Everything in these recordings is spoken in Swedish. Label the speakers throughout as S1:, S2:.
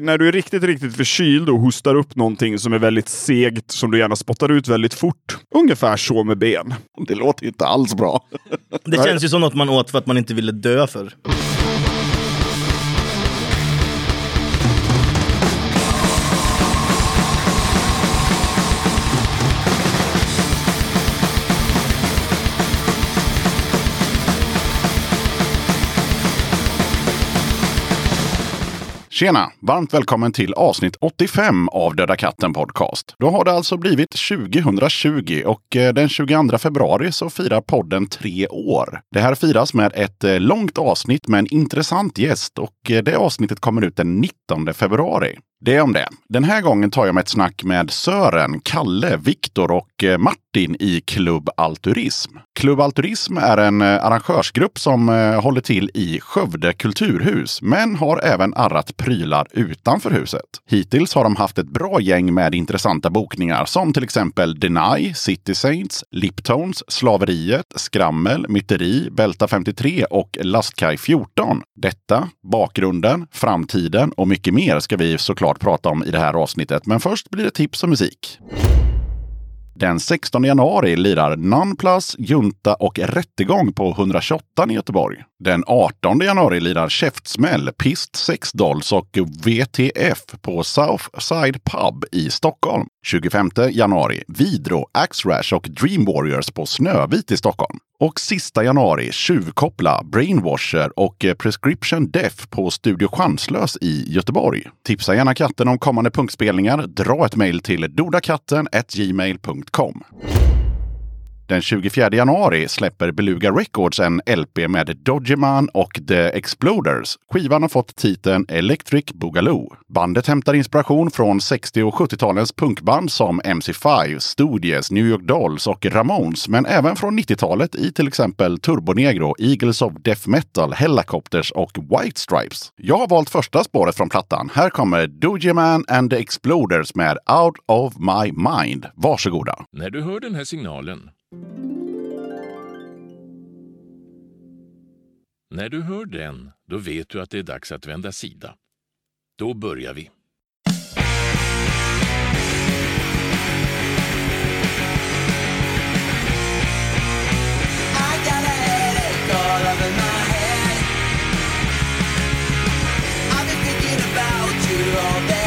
S1: När du är riktigt, riktigt förkyld och hostar upp någonting som är väldigt segt, som du gärna spottar ut väldigt fort. Ungefär så med ben.
S2: Det låter ju inte alls bra.
S3: Det känns ju som något man åt för att man inte ville dö för.
S2: Tjena! Varmt välkommen till avsnitt 85 av Döda katten Podcast. Då har det alltså blivit 2020 och eh, den 22 februari så firar podden tre år. Det här firas med ett eh, långt avsnitt med en intressant gäst och eh, det avsnittet kommer ut den 19 februari. Det är om det. Den här gången tar jag med ett snack med Sören, Kalle, Viktor och eh, Martin i Klubb Alturism. Klubb Alturism är en eh, arrangörsgrupp som eh, håller till i Skövde kulturhus, men har även arrat prylar utanför huset. Hittills har de haft ett bra gäng med intressanta bokningar som till exempel Deny, City Saints, Liptones, Slaveriet, Skrammel, Myteri, Bälta 53 och Lastkaj 14. Detta, bakgrunden, framtiden och mycket mer ska vi såklart prata om i det här avsnittet. Men först blir det tips och musik. Den 16 januari lirar Nonplus, Junta och Rättegång på 128 i Göteborg. Den 18 januari lirar Käftsmäll, Pist 6 Dolls och VTF på Southside Pub i Stockholm. 25 januari Vidro, Axrash och Dream Warriors på Snövit i Stockholm. Och sista januari Tjuvkoppla, Brainwasher och eh, Prescription Death på Studio Chanslös i Göteborg. Tipsa gärna katten om kommande punktspelningar. Dra ett mejl till dodakatten gmail.com. Den 24 januari släpper Beluga Records en LP med Dodgeman och The Exploders. Skivan har fått titeln Electric Boogaloo. Bandet hämtar inspiration från 60 och 70-talens punkband som MC5, Studios, New York Dolls och Ramones, men även från 90-talet i till exempel Turbonegro, Eagles of Death Metal, Hellacopters och White Stripes. Jag har valt första spåret från plattan. Här kommer Dodgeman and the Exploders med Out of My Mind. Varsågoda!
S4: När du hör den här signalen när du hör den, då vet du att det är dags att vända sida. Då börjar vi.
S5: all day.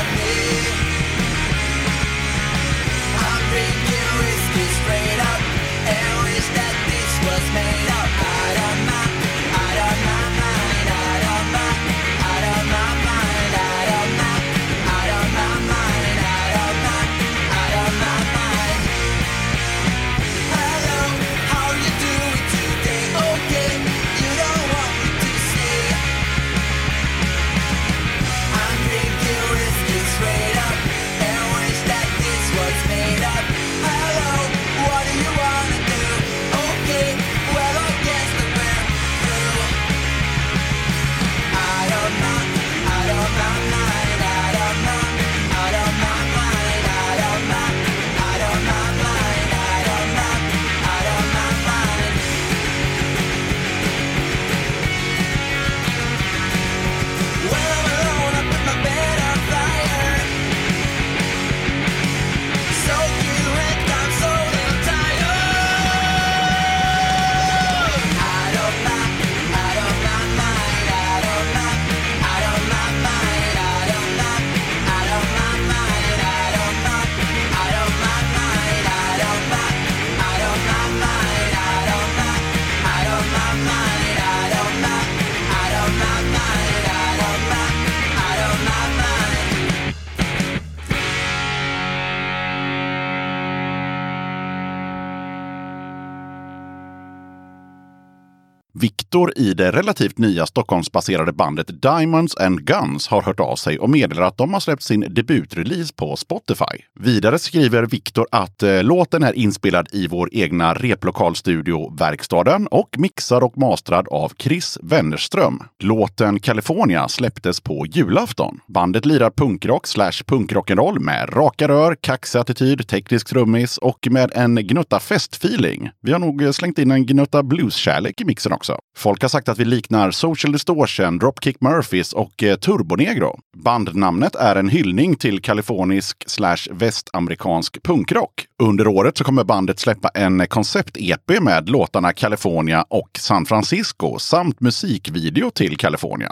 S2: Viktor i det relativt nya Stockholmsbaserade bandet Diamonds and Guns har hört av sig och meddelar att de har släppt sin debutrelease på Spotify. Vidare skriver Viktor att eh, låten är inspelad i vår egna replokalstudio Verkstaden och mixad och mastrad av Chris Wennerström. Låten California släpptes på julafton. Bandet lirar punkrock slash punkrock'n'roll med raka rör, kaxig attityd, teknisk trummis och med en gnutta festfeeling. Vi har nog eh, slängt in en gnutta blueskärlek i mixen också.
S6: Folk har sagt att vi liknar Social Distortion, Dropkick Murphys och eh, Turbonegro. Bandnamnet är en hyllning till kalifornisk slash västamerikansk punkrock. Under året så kommer bandet släppa en koncept-EP med låtarna California och San Francisco samt musikvideo till California.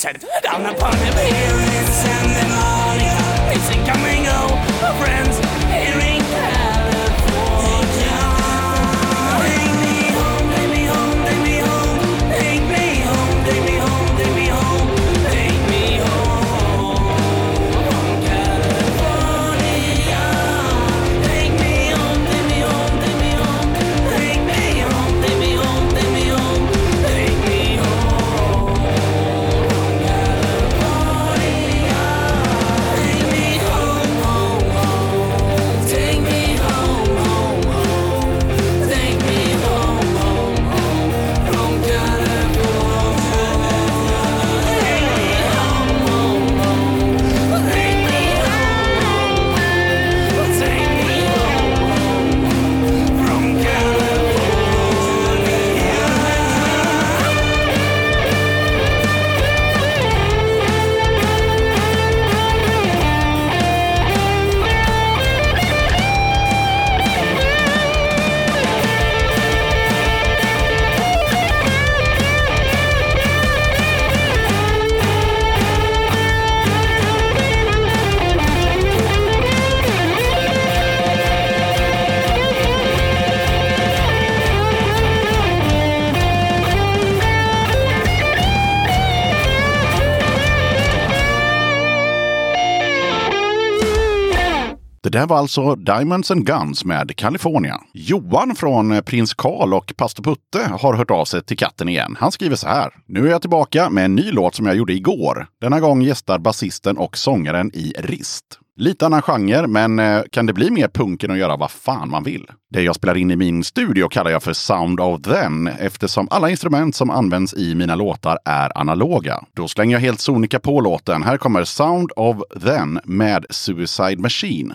S2: said
S6: Det här var alltså Diamonds and Guns med California. Johan från eh, Prins Karl och Pastor Putte har hört av sig till katten igen. Han skriver så här. Nu är jag tillbaka med en ny låt som jag gjorde igår. Denna gång gästar basisten och sångaren i Rist.
S2: Lite annan genre, men eh, kan det bli mer punken och göra vad fan man vill? Det jag spelar in i min studio kallar jag för Sound of Then eftersom alla instrument som används i mina låtar är analoga. Då slänger jag helt sonika på låten. Här kommer Sound of Then med Suicide Machine.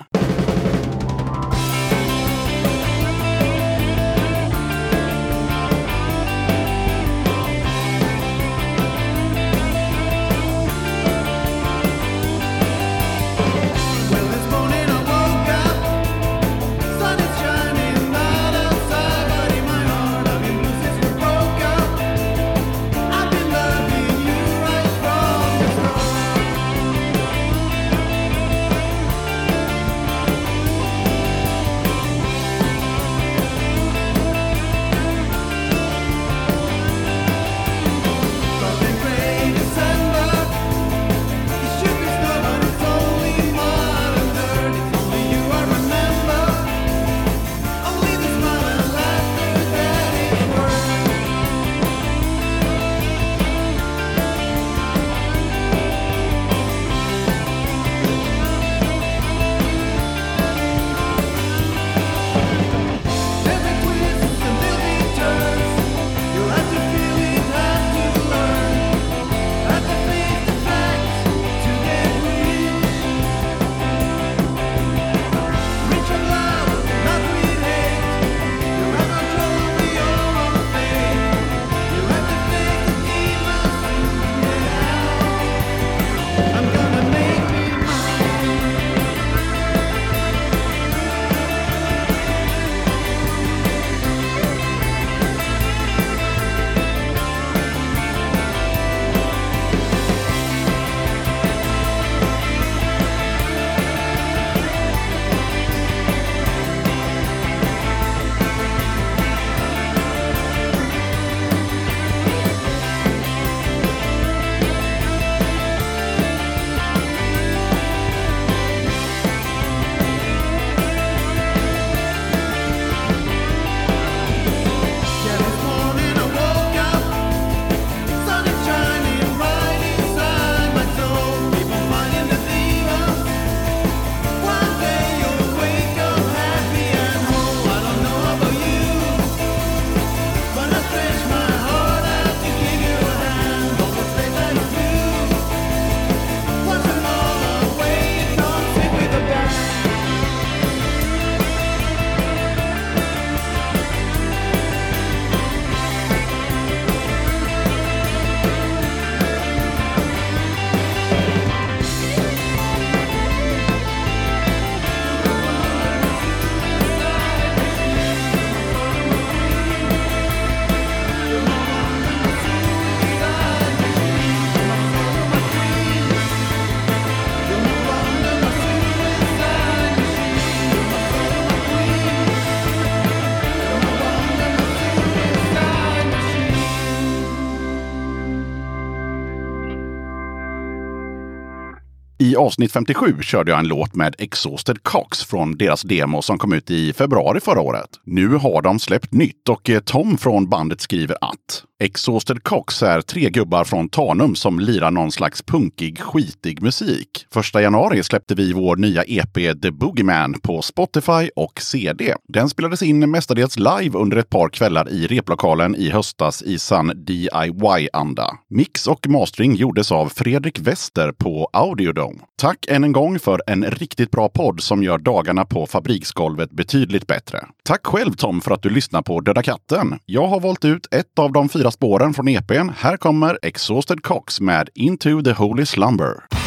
S6: I
S2: avsnitt 57 körde jag en låt med Exhausted Cox från deras demo som kom ut i februari förra året. Nu har de släppt nytt och eh, Tom från bandet skriver att Exhausted Cox är tre gubbar från Tanum som lirar någon slags punkig, skitig musik. Första januari släppte vi vår nya EP The Boogeyman på Spotify och CD. Den spelades in mestadels live under ett par kvällar i replokalen i höstas i sann DIY-anda. Mix och mastering gjordes av Fredrik Wester på Audiodome. Tack än en gång för en riktigt bra podd som gör dagarna på fabriksgolvet betydligt bättre. Tack själv Tom för att du lyssnar på Döda katten. Jag har valt ut ett av de fyra spåren från EPn. Här kommer Exhausted Cox med Into the Holy Slumber.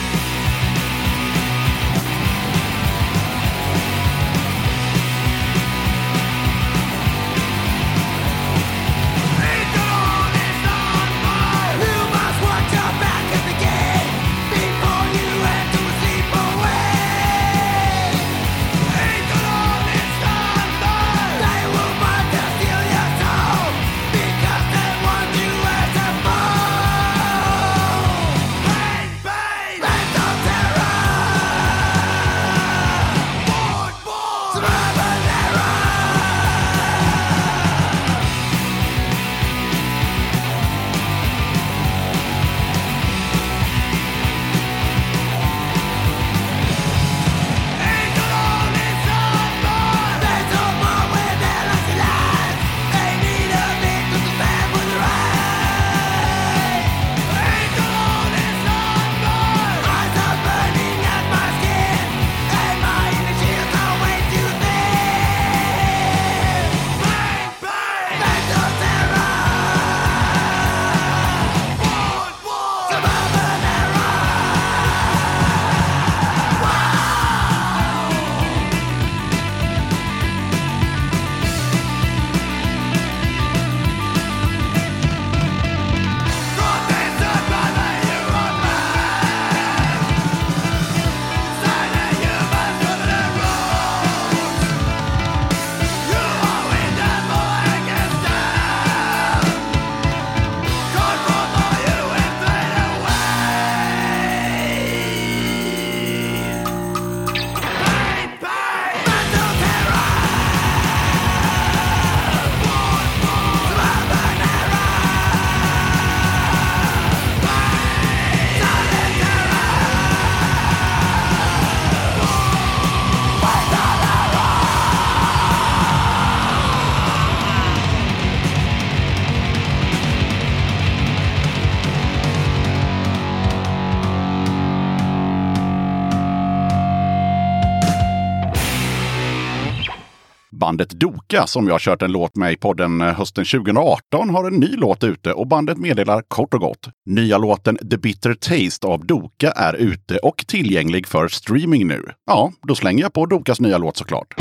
S7: Mörka som jag kört en låt med i podden eh, hösten 2018 har en ny låt ute och bandet meddelar kort och gott. Nya låten The Bitter Taste av Doka är ute och tillgänglig för streaming nu. Ja, då slänger jag på Dokas nya låt såklart.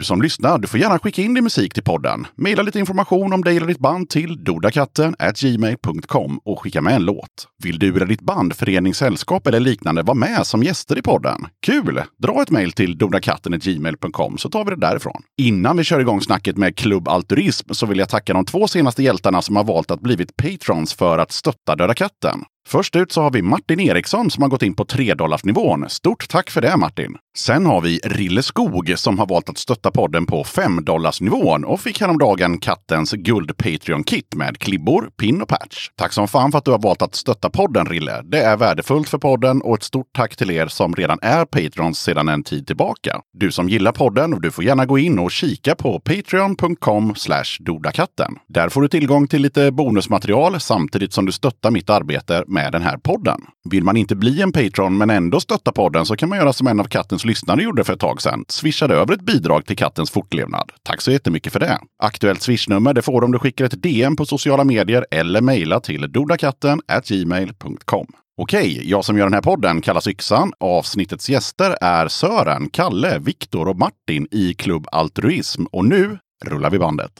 S7: du som lyssnar, du får gärna skicka in din musik till podden. Maila lite information om dig eller ditt band till dodakatten gmail.com och skicka med en låt. Vill du eller ditt band, förening, sällskap eller liknande vara med som gäster i podden? Kul! Dra ett mejl till dodakatten.gmail.com så tar vi det därifrån. Innan vi kör igång snacket med Klubb Alturism så vill jag tacka de två senaste hjältarna som har valt att blivit patrons för att stötta Döda katten.
S2: Först ut så har vi Martin Eriksson som har gått in på 3 nivån. Stort tack för det Martin! Sen har vi Rille Skog som har valt att stötta podden på 5 nivån och fick häromdagen kattens guld Patreon-kit med klibbor, pin och patch. Tack som fan för att du har valt att stötta podden Rille. Det är värdefullt för podden och ett stort tack till er som redan är Patrons sedan en tid tillbaka. Du som gillar podden, du får gärna gå in och kika på patreon.com dodakatten. Där får du tillgång till lite bonusmaterial samtidigt som du stöttar mitt arbete med den här podden. Vill man inte bli en Patreon men ändå stötta podden så kan man göra som en av kattens lyssnare gjorde för ett tag sedan. Swishade över ett bidrag till kattens fortlevnad. Tack så jättemycket för det. Aktuellt swishnummer det får du om du skickar ett DM på sociala medier eller mejla till dodakatten gmail.com. Okej, jag som gör den här podden kallas Yxan. Avsnittets gäster är Sören, Kalle, Viktor och Martin i Klubb Altruism. Och nu rullar vi bandet.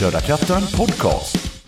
S2: Döda katten podcast.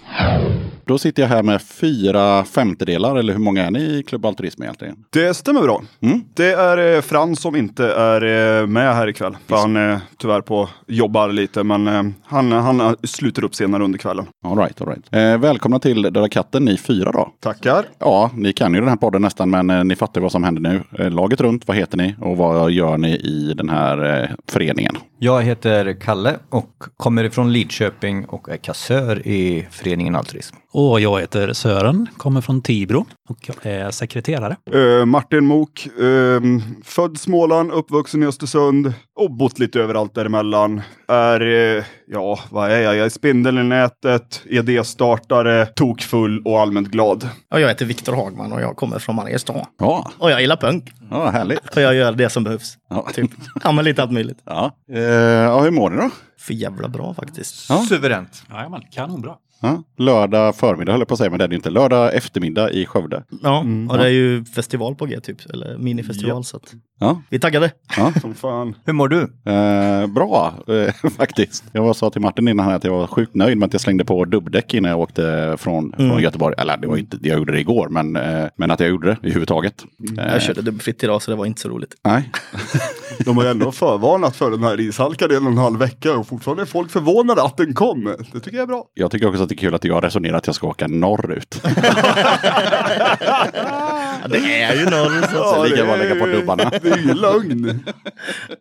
S2: Då sitter jag här med fyra femtedelar, eller hur många är ni i Klubb Altruism egentligen?
S1: Det stämmer bra.
S2: Mm.
S1: Det är eh, Frans som inte är eh, med här ikväll. För han är tyvärr på jobbar lite, men eh, han, han sluter upp senare under kvällen.
S2: All right, all right. Eh, välkomna till Döda katten, ni fyra då.
S1: Tackar.
S2: Ja, ni kan ju den här podden nästan, men eh, ni fattar vad som händer nu. Eh, laget runt, vad heter ni och vad gör ni i den här föreningen?
S8: Jag heter Kalle och kommer ifrån Lidköping och är kassör i föreningen Altruism.
S9: Och jag heter Sören, kommer från Tibro och jag är sekreterare.
S1: Eh, Martin Mok, eh, född Småland, uppvuxen i Östersund och bott lite överallt däremellan. Är, eh, ja, vad är jag? Jag är spindeln i nätet, idéstartare, tokfull och allmänt glad.
S3: Och jag heter Viktor Hagman och jag kommer från Mariestad.
S2: Ja,
S3: Och jag gillar punk.
S2: ja härligt.
S3: Och jag gör det som behövs.
S2: Ja.
S3: Typ. Ja, men lite allt möjligt.
S2: Ja. Eh, ja, hur mår ni då?
S3: För jävla bra faktiskt.
S2: Ja.
S8: Suveränt.
S9: Jajamän, kanonbra.
S2: Ja. Lördag förmiddag höll jag på att säga, men det är det inte. Lördag eftermiddag i Skövde.
S3: Ja,
S1: Mm.
S3: och det är ju festival på G typ. Eller minifestival. Så att
S2: Ja,
S3: vi är taggade.
S2: ja.
S1: Som fan.
S8: Hur mår du?
S2: Eh, bra eh, faktiskt. Jag var- sa till Martin innan här att jag var sjukt nöjd med att jag slängde på dubbdäck innan jag åkte från, från
S3: Mm.
S2: Göteborg. Eller det var inte, jag gjorde det igår, men, eh, men att jag gjorde det överhuvudtaget. Eh,
S3: Jag körde dubbfritt idag så det var inte så roligt.
S2: Nej,
S1: De har ju ändå förvarnat för den här ishalkan i en och en halv vecka och fortfarande är folk förvånade att den kom. Det tycker jag är bra.
S2: jag tycker också att det är kul att jag resonerar att jag ska åka norrut.
S3: Ja, det är ju norr. Så.
S2: Så lika
S1: det
S2: bra lägga på dubbarna.
S1: Det är ju lögn.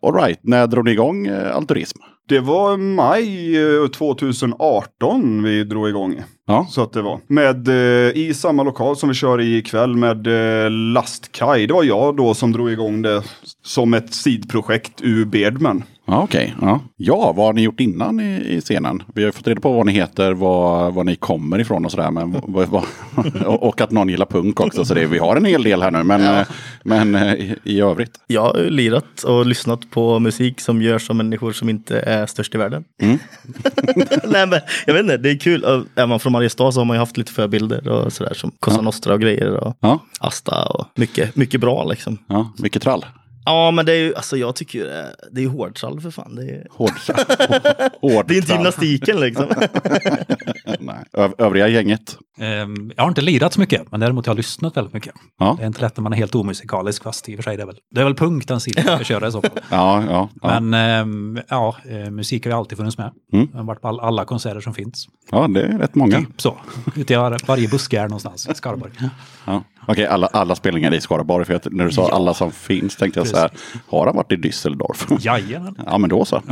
S2: All right, när drog ni igång eh, Altruism?
S1: Det var maj eh, 2018 vi drog igång.
S2: Ja.
S1: Så att det var. Med, eh, I samma lokal som vi kör i ikväll med eh, Lastkaj. Det var jag då som drog igång det som ett sidprojekt ur Beardman.
S2: Ja, okej. Ja. ja, vad har ni gjort innan i, i scenen? Vi har ju fått reda på vad ni heter, vad, vad ni kommer ifrån och sådär. Men, vad, vad, och, att någon gillar punk också. Så det, vi har en hel del här nu. Men, eh, men eh, i, i övrigt.
S3: Jag har ju lirat och lyssnat på musik som görs av människor som inte är störst i världen.
S2: Mm.
S3: Nej men jag vet inte, det är kul. Är man från Mariestad så har man ju haft lite förebilder och sådär som Cosa Nostra och grejer och
S2: Ja,
S3: Asta och mycket, mycket bra liksom.
S2: ja mycket trall.
S3: Ja men det är ju, alltså jag tycker ju det, det är ju hårdtrall för fan. Det är,
S2: Hård, hård
S3: det är inte gymnastiken liksom.
S2: Nej. Ö- övriga gänget.
S9: Ehm, jag har inte lirat så mycket, men däremot har jag lyssnat väldigt mycket.
S2: Ja.
S9: Det är inte lätt när man är helt omusikalisk, fast i och för sig det är väl, det är väl punk den stilen jag ska köra i så fall.
S2: Ja, ja, ja.
S9: Men ehm, ja, eh, musik har ju alltid funnits med.
S2: Mm.
S9: Jag har varit på all, alla konserter som finns.
S2: ja, det är rätt många.
S9: Typ så. Ute i var- varje buske här någonstans i Skaraborg.
S2: Ja. Okej, alla, alla spelningar i Skaraborg. För jag, när du sa
S9: Ja.
S2: alla som finns tänkte jag så här. Har han varit i Düsseldorf?
S9: Jajamän.
S2: Ja, men då så.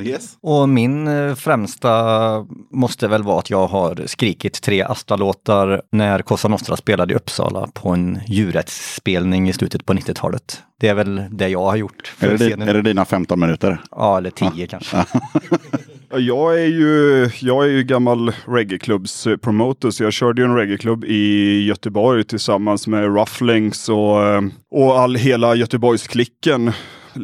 S1: Yes.
S8: Och min eh, främsta måste väl vara att jag har skrikit tre Asta-låtar när Cosa Nostra spelade i Uppsala på en djurrättsspelning i slutet på 90-talet. Det är väl det jag har gjort.
S2: Är det, är det dina 15 minuter?
S8: Ja, eller 10 kanske.
S1: Jag är ju, jag är ju gammal reggaeklubbs-promoter så jag körde ju en reggaeklubb i Göteborg tillsammans med Rufflings och, eh, och all hela Göteborgsklicken.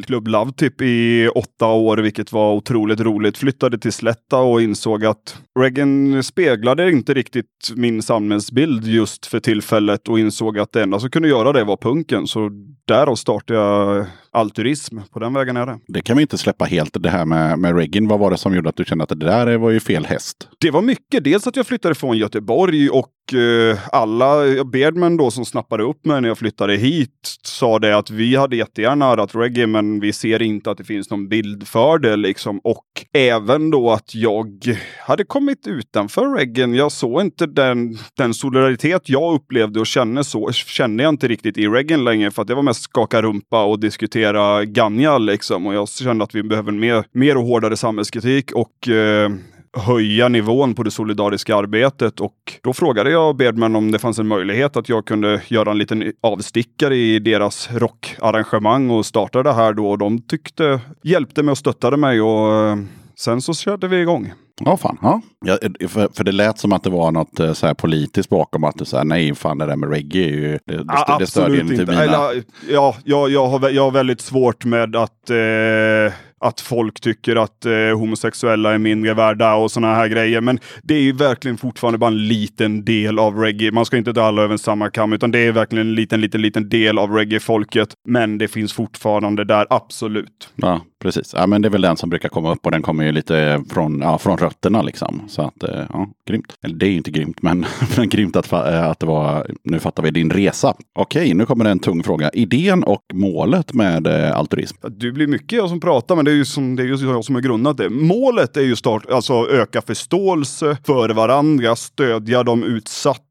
S1: Klubb Love Tip i åtta år, vilket var otroligt roligt. Flyttade till Slätta och insåg att reggaen speglade inte riktigt min samhällsbild just för tillfället och insåg att det enda som kunde göra det var punken. Så därav startade jag Alturism. På den vägen är det.
S2: Det kan vi inte släppa helt, det här med, med reggin. Vad var det som gjorde att du kände att det där var ju fel häst?
S1: Det var mycket. Dels att jag flyttade från Göteborg och eh, alla, Beardman då som snappade upp mig när jag flyttade hit sa det att vi hade jättegärna arrat reggae men vi ser inte att det finns någon bild för det liksom. Och även då att jag hade kommit utanför reggae. Jag såg inte den, den solidaritet jag upplevde och kände så, kände jag inte riktigt i reggae längre för att det var mest skaka rumpa och diskutera ganja liksom. Och jag kände att vi behöver mer, mer och hårdare samhällskritik och eh, höja nivån på det solidariska arbetet och då frågade jag Bedman om det fanns en möjlighet att jag kunde göra en liten avstickare i deras rockarrangemang och starta det här då. Och de tyckte, hjälpte mig och stöttade mig och eh, sen så körde vi igång.
S2: Ja, fan. Ja. Ja, för, för det lät som att det var något eh, så här politiskt bakom att det så här, nej, fan det där med reggae är ju, det, det,
S1: Ja,
S2: det stödjer
S1: absolut
S2: inte
S1: inte.
S2: mina...
S1: Eller, ja, jag, jag, har, jag har väldigt svårt med att, eh, att folk tycker att eh, homosexuella är mindre värda och sådana här grejer. Men det är ju verkligen fortfarande bara en liten del av reggae. Man ska inte dra alla över en samma kam, utan det är verkligen en liten, liten, liten del av reggae-folket. Men det finns fortfarande där, absolut.
S2: Ja, precis. Ja, men det är väl den som brukar komma upp och den kommer ju lite eh, från, ja, från rötterna liksom. Så att, eh, ja, grymt. Eller det är ju inte grymt, men, men grymt att, eh, att det var, nu fattar vi din resa. Okej, nu kommer det en tung fråga. Idén och målet med eh, altruism.
S1: Du blir mycket jag som pratar, men det är ju som, det är ju jag som har grundat det. Målet är ju start, alltså öka förståelse för varandra, stödja de utsatta,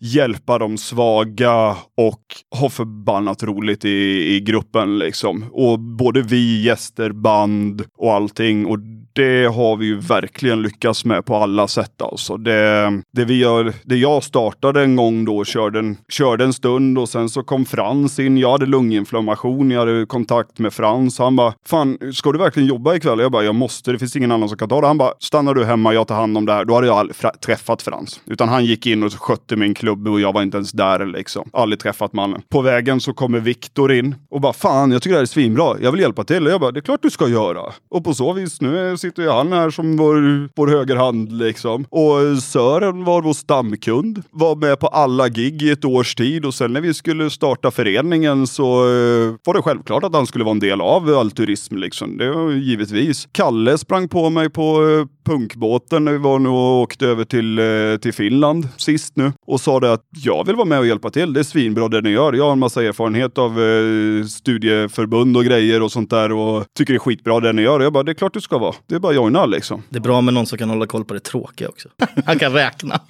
S1: hjälpa de svaga och ha förbannat roligt i, i gruppen liksom. Och både vi, gäster, band och allting. Och det har vi ju verkligen lyckats med på alla sätt alltså. Det, det vi gör, det jag startade en gång då, körde en, körde en stund och sen så kom Frans in. Jag hade lunginflammation, jag hade kontakt med Frans. Han bara, fan, ska du verkligen jobba ikväll? Jag bara, jag måste, det finns ingen annan som kan ta det. Han bara, stannar du hemma, jag tar hand om det här. Då hade jag aldrig fra- träffat Frans. Utan han gick in och skötte min klubb och jag var inte ens där liksom. Aldrig träffat mannen. På vägen så kommer Viktor in och bara, fan, jag tycker det här är svinbra. Jag vill hjälpa till. Och jag bara, det är klart du ska göra. Och på så vis, nu är sitter ju han här som vår, vår högerhand liksom. Och Sören var vår stamkund. Var med på alla gig i ett års tid och sen när vi skulle starta föreningen så eh, var det självklart att han skulle vara en del av all turism liksom. Det var givetvis. Kalle sprang på mig på eh, punkbåten när vi var nu och åkte över till, eh, till Finland sist nu och sa det att jag vill vara med och hjälpa till. Det är svinbra det ni gör. Jag har en massa erfarenhet av eh, studieförbund och grejer och sånt där och tycker det är skitbra det ni gör. Och jag bara, det är klart du ska vara. Det är bara att joina liksom.
S3: Det är bra med någon som kan hålla koll på det tråkiga också. Han kan räkna.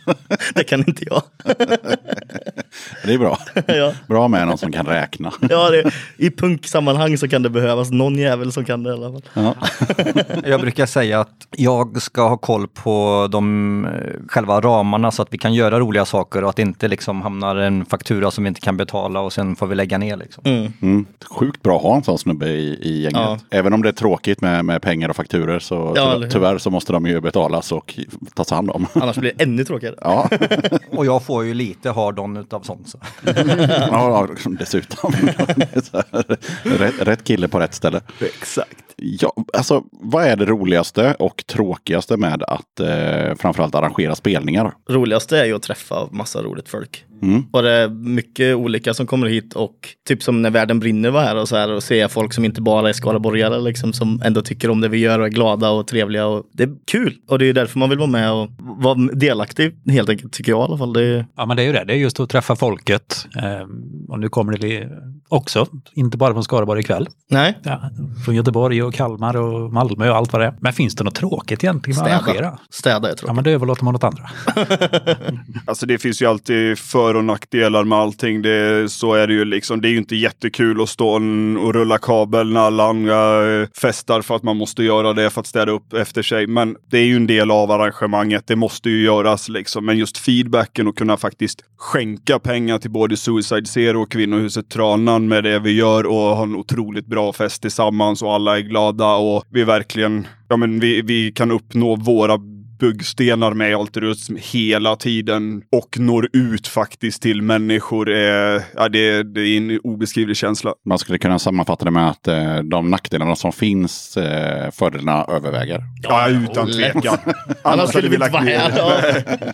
S3: Det kan inte jag.
S2: Det är bra.
S3: Ja,
S2: Bra med någon som kan räkna.
S3: ja det, I punksammanhang så kan det behövas någon jävel som kan det i alla fall.
S2: Ja.
S8: Jag brukar säga att jag ska ha koll på de eh, själva ramarna så att vi kan göra roliga saker och att det inte liksom hamnar en faktura som vi inte kan betala och sen får vi lägga ner. Liksom.
S3: Mm.
S2: Mm. Sjukt bra att ha en sån snubbe i, i gänget.
S3: Ja.
S2: Även om det är tråkigt med, med pengar och fakturer så
S3: Ja,
S2: tyvärr, så måste de ju betalas och tas hand om.
S3: Annars blir det ännu tråkigare.
S2: Ja,
S8: Och jag får ju lite hard-on utav sånt. Så.
S2: ja dessutom. rätt, rätt kille på rätt ställe.
S1: Exakt.
S2: Ja, alltså vad är det roligaste och tråkigaste med att eh, framförallt arrangera spelningar?
S3: Roligaste är ju att träffa massa roligt folk.
S2: Mm.
S3: Och det är mycket olika som kommer hit och typ som när världen brinner var här och så här och se folk som inte bara är skaraborgare liksom som ändå tycker om det vi gör och är glada och trevliga och det är kul och det är därför man vill vara med och vara delaktig helt enkelt tycker jag i alla fall. Det är,
S9: Ja, men det är ju det. Det är just att träffa folket. Ehm, och nu kommer det också, inte bara från Skaraborg ikväll.
S3: nej,
S9: Ja, från Göteborg och Kalmar och Malmö och allt vad det är. Men finns det något tråkigt egentligen med att
S3: städa.
S9: arrangera?
S3: Städa är
S9: Ja,
S3: tråkigt.
S9: men det överlåter man åt andra.
S1: Alltså det finns ju alltid för och nackdelar med allting. Det, så är det ju liksom. Det är ju inte jättekul att stå och rulla kabel när alla andra eh, festar för att man måste göra det för att städa upp efter sig. Men det är ju en del av arrangemanget. Det måste ju göras liksom. Men just feedbacken och kunna faktiskt skänka pengar till både Suicide Zero och Kvinnohuset Tranan med det vi gör och ha en otroligt bra fest tillsammans och alla är glada och vi verkligen, ja men vi, vi kan uppnå våra byggstenar med altruism hela tiden och når ut faktiskt till människor. Eh, ja, det, det är en obeskrivlig känsla.
S2: Man skulle kunna sammanfatta det med att eh, de nackdelarna som finns, eh, fördelarna överväger.
S1: Ja, utan
S3: lätt.
S1: tvekan.
S3: Annars skulle vi inte
S1: lagt
S3: vara
S1: ner
S3: här. Ja.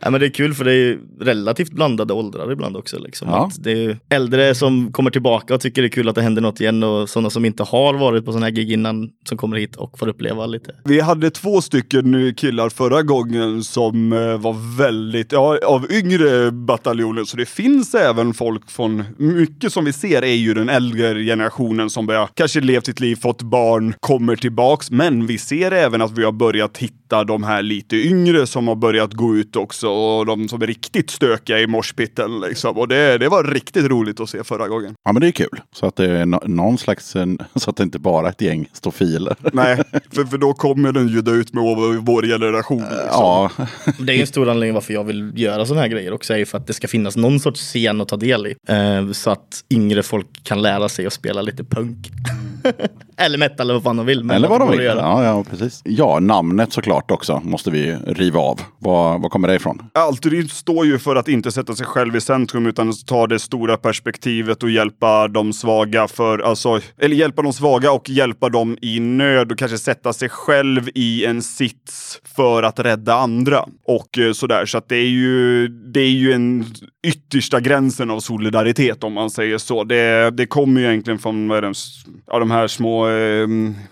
S3: ja, men det är kul för det är relativt blandade åldrar ibland också. Liksom.
S2: Ja.
S3: Att det är äldre som kommer tillbaka och tycker det är kul att det händer något igen och sådana som inte har varit på sådana här gig innan som kommer hit och får uppleva lite.
S1: Vi hade två stycken killar förra gången som eh, var väldigt, ja, av yngre bataljoner. Så det finns även folk från, mycket som vi ser är ju den äldre generationen som börjar, kanske levt sitt liv, fått barn, kommer tillbaks. Men vi ser även att vi har börjat hitta de här lite yngre som har börjat gå ut också och de som är riktigt stökiga i morspitten liksom. Och det, det var riktigt roligt att se förra gången.
S2: Ja, men det är kul. Så att det är no- någon slags, en- så att det inte bara är ett gäng stofiler.
S1: Nej, för, för då kommer den ju dö ut med vår generation. Liksom.
S2: Ja,
S3: Det är en stor anledning varför jag vill göra sådana här grejer också, är ju för att det ska finnas någon sorts scen att ta del i. Eh, så att yngre folk kan lära sig att spela lite punk. eller metal eller vad fan de vill. men
S2: eller vad de vill. Ja, ja, precis. Ja, namnet såklart också måste vi riva av. Var, var kommer det ifrån?
S1: Altruism står ju för att inte sätta sig själv i centrum utan ta det stora perspektivet och hjälpa de svaga för, alltså, eller hjälpa de svaga och hjälpa dem i nöd och kanske sätta sig själv i en sits för att rädda andra. Och eh, sådär, så att det är ju, det är ju en yttersta gränsen av solidaritet om man säger så. Det, det kommer ju egentligen från vad är det, ja, de här små eh,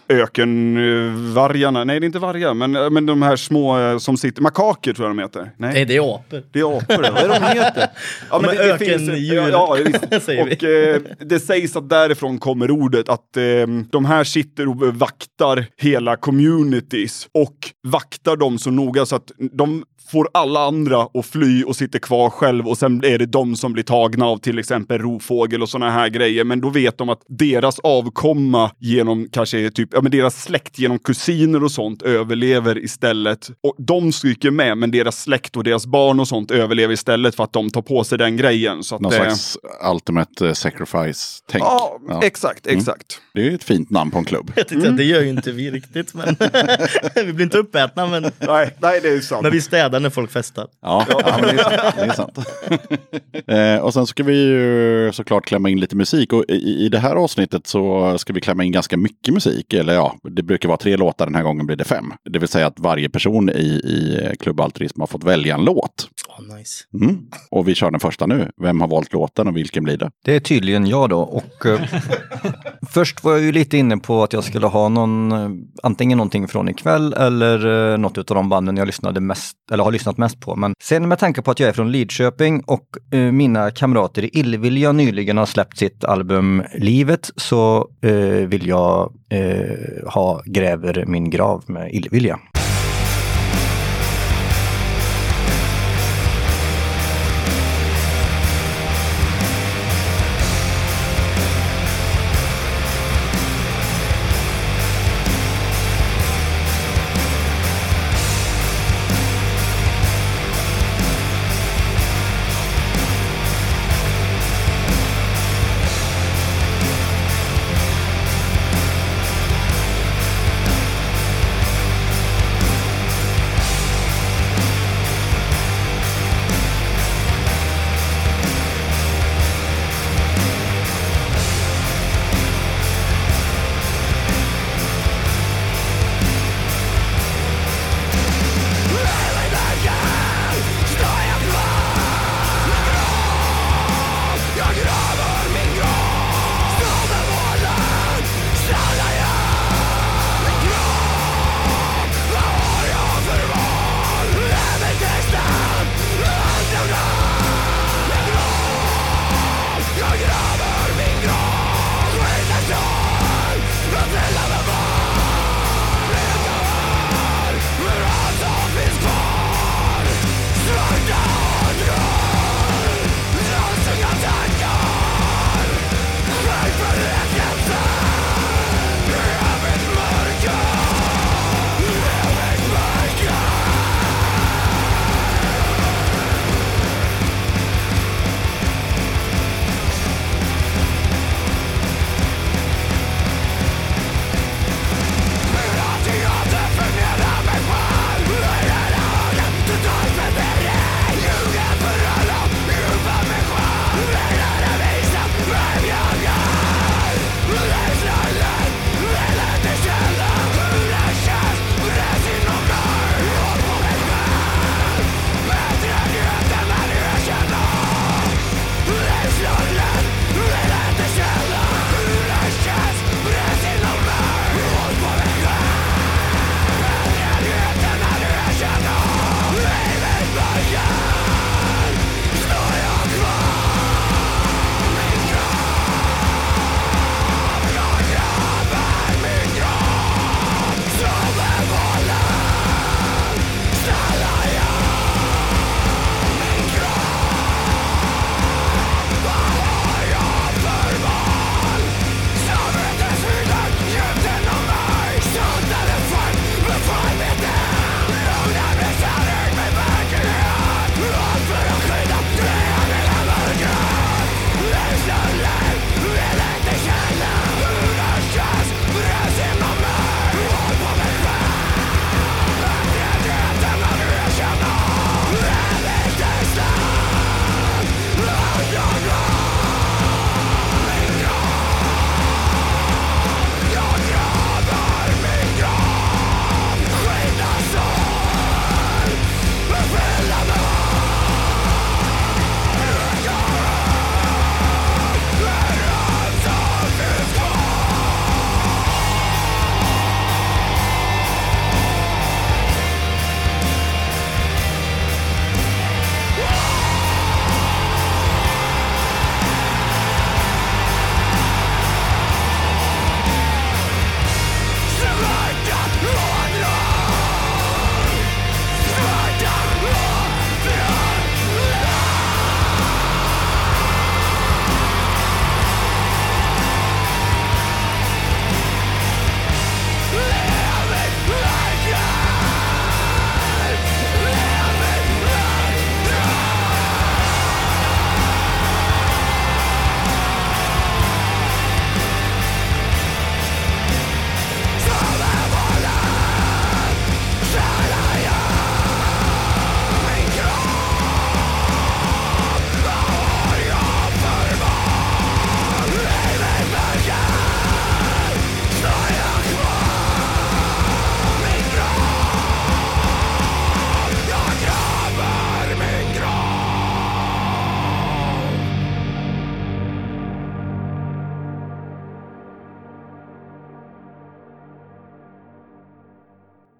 S1: ökenvargarna. Nej, det är inte vargar, men, men de här små eh, som sitter, makaker tror jag de heter. Nej.
S3: Nej, det är apor.
S1: Det är apor. Vad är de heter? Ja,
S3: Men ökendjur.
S1: Ja, ja.
S3: Säger vi.
S1: och eh, det sägs att därifrån kommer ordet att eh, de här sitter och vaktar hela communities och vaktar dem så noga så att de får alla andra att fly och sitter kvar själv och sen är det de som blir tagna av till exempel rovfågel och sådana här grejer. Men då vet de att deras avkomma genom kanske typ, ja men deras släkt genom kusiner och sånt överlever istället. Och de stryker med, men deras släkt och deras barn och sånt överlever istället för att de tar på sig den grejen. Så att,
S2: Någon
S1: eh,
S2: slags ultimate eh, sacrifice-tänk.
S1: Ja,
S2: Ja.
S1: exakt, exakt.
S2: Det är ju ett fint namn på en klubb.
S3: Jag tänkte att det gör ju inte vi riktigt. Men vi blir inte uppätna, men,
S1: Nej, nej, det är sant.
S3: men vi städar när folk festar.
S2: Ja, ja men det, är, det är sant. eh, och sen ska vi ju såklart klämma in lite musik. Och i, i det här avsnittet så ska vi klämma in ganska mycket musik. Eller ja, det brukar vara tre låtar, den här gången blir det fem. Det vill säga att varje person i, i Klubb Altruism har fått välja en låt.
S3: Oh, nice.
S2: Mm. Och vi kör den första nu. Vem har valt låten och vilken blir det?
S8: Det är tydligen jag då. Och, eh, först var jag ju lite inne på att jag skulle ha någon, eh, antingen någonting från ikväll eller eh, något av de banden jag lyssnade mest, eller har lyssnat mest på. Men sen med tanke på att jag är från Lidköping och eh, mina kamrater i Illvilja nyligen har släppt sitt album Livet så eh, vill jag eh, ha Gräver min grav med Illvilja.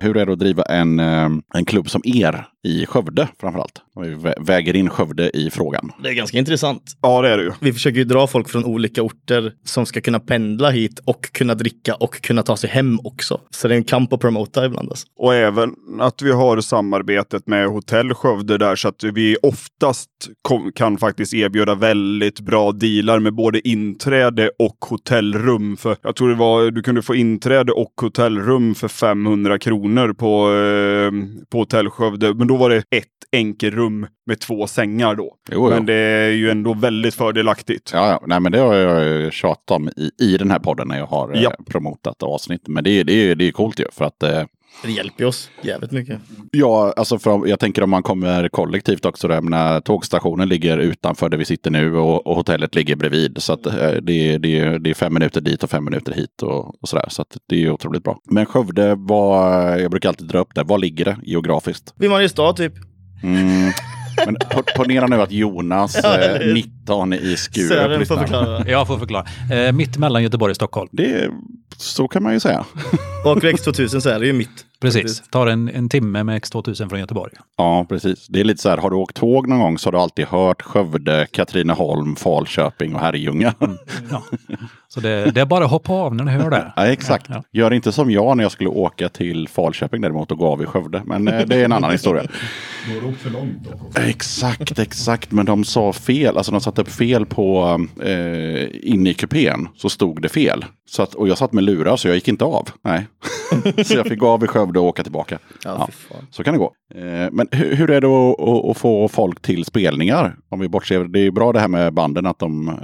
S2: Hur är det att driva en, eh, en klubb som er? I Skövde framförallt? Om vi vä- väger in Skövde i frågan.
S3: Det är ganska intressant.
S1: Ja, det är det ju.
S3: Vi försöker ju dra folk från olika orter som ska kunna pendla hit och kunna dricka och kunna ta sig hem också. Så det är en kamp att promota ibland. Alltså.
S1: Och även att vi har samarbetet med Hotell Skövde där så att vi oftast kom, kan faktiskt erbjuda väldigt bra dealar med både inträde och hotellrum. För jag tror det var, du kunde få inträde och hotellrum för 500 kronor på, eh, på Hotell Skövde. Men då var det ett enkelrum med två sängar då.
S2: Jo, jo.
S1: Men det är ju ändå väldigt fördelaktigt.
S2: Ja, ja. Nej, men det har jag tjatat om i, i den här podden när jag har eh,
S1: Ja.
S2: promotat avsnitt. Men det, är- det, det är coolt ju. För att eh,
S3: Det hjälper oss jävligt mycket.
S2: Ja, alltså för, jag tänker om man kommer kollektivt också. Där, menar, tågstationen ligger utanför där vi sitter nu och, och hotellet ligger bredvid. Så att, eh, det, är- det, är- det är fem minuter dit och fem minuter hit och, och sådär. Så att det är otroligt bra. Men Skövde, var, jag brukar alltid dra upp det. Var ligger det geografiskt?
S3: Vid Mariestad typ.
S2: Mm. Men po- ponera nu att Jonas,
S3: Ja,
S2: eh,
S3: hur?
S2: 19 i Skurup,
S3: får förklara.
S9: Jag får förklara. Eh, mitt mellan Göteborg och Stockholm.
S2: Det, så kan man ju säga.
S3: Och vid X2000 så är det ju mitt.
S9: Precis. Tar en, en timme med X2000 från Göteborg.
S2: Ja, precis. Det är lite så här, har du åkt tåg någon gång så har du alltid hört Skövde, Katrineholm, Falköping och Herrljunga.
S9: Ja. Så det, det är bara att hoppa av när ni hör det.
S2: Ja, exakt.
S9: Ja,
S2: Gör inte som jag när jag skulle åka till Falköping däremot och gå av i Skövde. Men eh, det är en annan historia. Exakt, exakt. Men de sa fel. Alltså de satte upp fel på eh, inne i kupén. Så stod det fel. Så att, och jag satt med lurar så jag gick inte av. Nej. så jag fick gå av i Skövde och åka tillbaka.
S3: Ja, fan.
S2: Så kan det gå. Eh, men hur, hur är det att, få folk till spelningar? Om vi bortser, det är ju bra det här med banden att de, eh,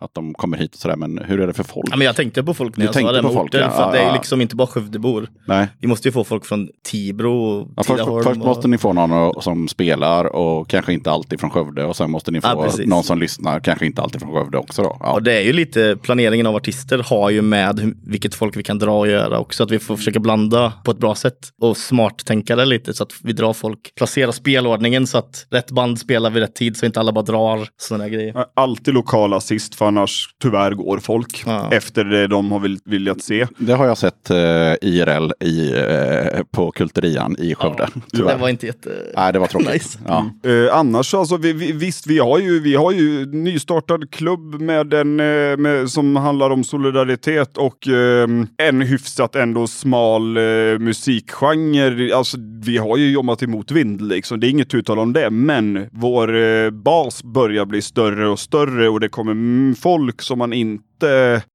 S2: att de kommer hit och sådär. Men hur är det för folk?
S3: Ja, men jag tänkte på folk när
S2: Du
S3: jag sa det
S2: på folk,
S3: orter.
S2: ja.
S3: För att det
S2: Ja,
S3: är
S2: ja.
S3: liksom inte bara Skövdebor.
S2: Nej.
S3: Vi måste ju få folk från Tibro och
S2: Ja, först, först
S3: och...
S2: måste ni få någon som spelar och kanske inte alltid från Skövde. Och sen måste ni få
S3: Ja,
S2: någon som lyssnar, kanske inte alltid från Skövde också. Då. Ja.
S3: Och det är ju lite, planeringen av artister har ju med vilket folk vi kan dra och göra också. Att vi får försöka blanda på ett bra sätt och smart tänka det lite så att vi drar folk. Placera spelordningen så att rätt band spelar vid rätt tid så inte alla bara drar sådana grejer.
S1: Alltid lokal assist för annars tyvärr går folk
S3: Ja.
S1: efter det de har vill, viljat se.
S2: Det har jag sett eh, IRL i, eh, på Kulturian i Skövde.
S3: Det
S2: tyvärr.
S3: var inte jätte...
S2: Nej, det var tråkigt.
S3: Nice.
S2: Ja.
S1: Eh, annars alltså, vi, vi, visst, vi har ju, vi har ju nystartad klubb med en, eh, med, som handlar om solidaritet och eh, en hyfsat ändå smal eh, musikgenre. Alltså, vi har ju jobbat emot vind liksom, det är inget uttal om det, men vår eh, bas börjar bli större och större och det kommer folk som man inte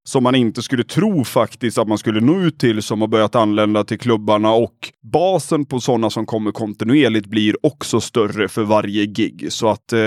S1: som man inte skulle tro faktiskt att man skulle nå ut till som har börjat anlända till klubbarna och basen på sådana som kommer kontinuerligt blir också större för varje gig. Så att eh,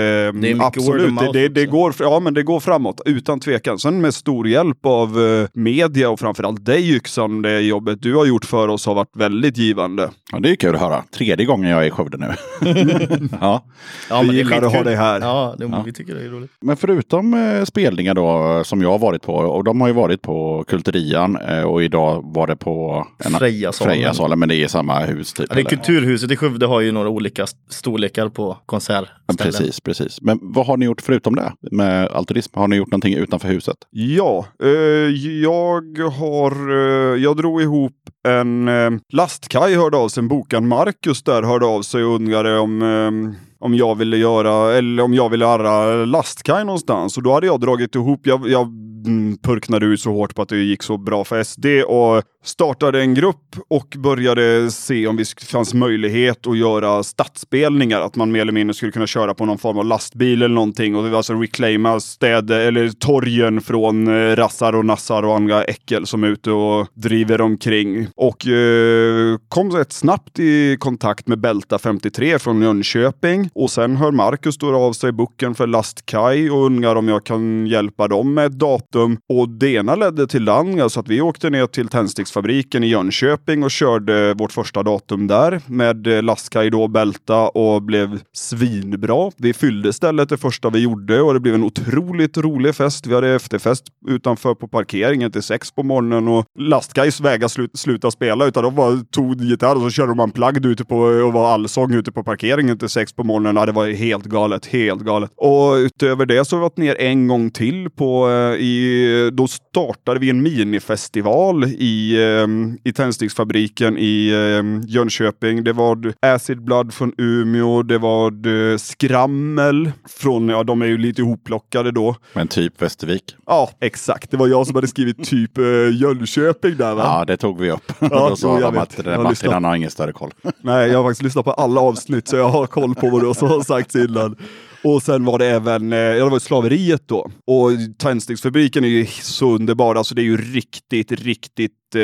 S1: absolut, det, det, det, går, ja, men det går framåt utan tvekan. Sen med stor hjälp av eh, media och framförallt dig Yxan, det jobbet du har gjort för oss har varit väldigt givande.
S2: ja, det är kul att höra. Tredje gången jag är i Skövde nu. ja.
S3: Ja,
S1: Vi
S3: men det är
S1: gillar att ha dig här.
S3: Ja, det,
S2: Ja.
S3: vi tycker det är roligt.
S2: Men förutom eh, spelningar då som jag har varit på och de har ju varit på Kulturian eh, och idag var det på en,
S3: Frejasalen.
S2: Frejasalen, men det är samma hus typ.
S3: Ja, det är? Kulturhuset i Skövde har ju några olika st- storlekar på konsertställen.
S2: Ja, Precis, precis. Men vad har ni gjort förutom det med altruism? Har ni gjort någonting utanför huset?
S1: Ja, eh, jag har, eh, jag drog ihop en eh, lastkaj hörde av sig, en bokan Marcus där hörde av sig och undrade om eh, om jag ville göra, eller om jag ville arra lastkaj någonstans. Och då hade jag dragit ihop, jag, jag Mm, purknade ut så hårt på att det gick så bra för SD och startade en grupp och började se om det fanns möjlighet att göra stadsspelningar. Att man mer eller mindre skulle kunna köra på någon form av lastbil eller någonting och alltså reclaima städer eller torgen från eh, rassar och nassar och andra äckel som är ute och driver omkring. Och eh, kom rätt snabbt i kontakt med Belta 53 från Jönköping. Och sen hör Marcus då av sig boken för Lastkaj och undrar om jag kan hjälpa dem med ett datum. Och det ena ledde till det andra så att vi åkte ner till tändsticksfabriken i Jönköping och körde vårt första datum där med eh, Lastkaj då bälta och blev svinbra. Vi fyllde stället det första vi gjorde och det blev en otroligt rolig fest. Vi hade efterfest utanför på parkeringen till sex på morgonen och Lastkajs vägar slut, sluta spela utan de bara tog gitarr och så körde de unplugged ute på och var allsång ute på parkeringen till sex på morgonen. Ja, det var helt galet, helt galet. Och utöver det så har vi varit ner en gång till på eh, i, då startade vi en minifestival i i tändsticksfabriken i eh, Jönköping. Det var Acid Blood från Umeå. Det var eh, Skrammel från, ja de är ju lite ihopplockade då.
S2: Men typ Västervik.
S1: Ja, exakt. Det var jag som hade skrivit typ eh, Jönköping där va?
S2: Ja, det tog vi upp.
S1: Ja,
S2: Då sa de att Martin
S1: lyssnat.
S2: han har ingen större koll.
S1: Nej, jag har faktiskt lyssnat på alla avsnitt så jag har koll på vad det har sagts innan. Och sen var det även, eh, ja det var slaveriet då. Och tändsticksfabriken är ju så underbar, alltså det är ju riktigt, riktigt eh,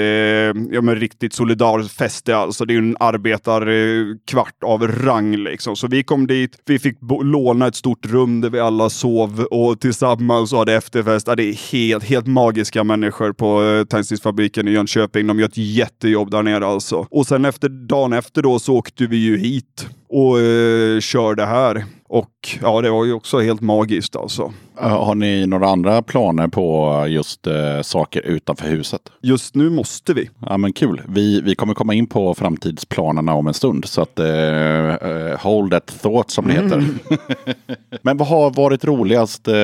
S1: ja, men riktigt solidarfäste alltså. Det är ju en arbetarkvart eh, av rang liksom. Så vi kom dit, vi fick låna ett stort rum där vi alla sov och tillsammans och hade efterfest. Ja, det är helt, helt magiska människor på eh, tändsticksfabriken i Jönköping. De gör ett jättejobb där nere alltså. Och sen efter dagen efter då så åkte vi ju hit och eh, körde här. Och ja, det var ju också helt magiskt alltså.
S2: Eh, Har ni några andra planer på just eh, saker utanför huset?
S1: Just nu måste vi.
S2: Ja men kul. Vi, vi kommer komma in på framtidsplanerna om en stund. Så att eh, eh, hold that thought som det heter. men vad har varit roligast eh,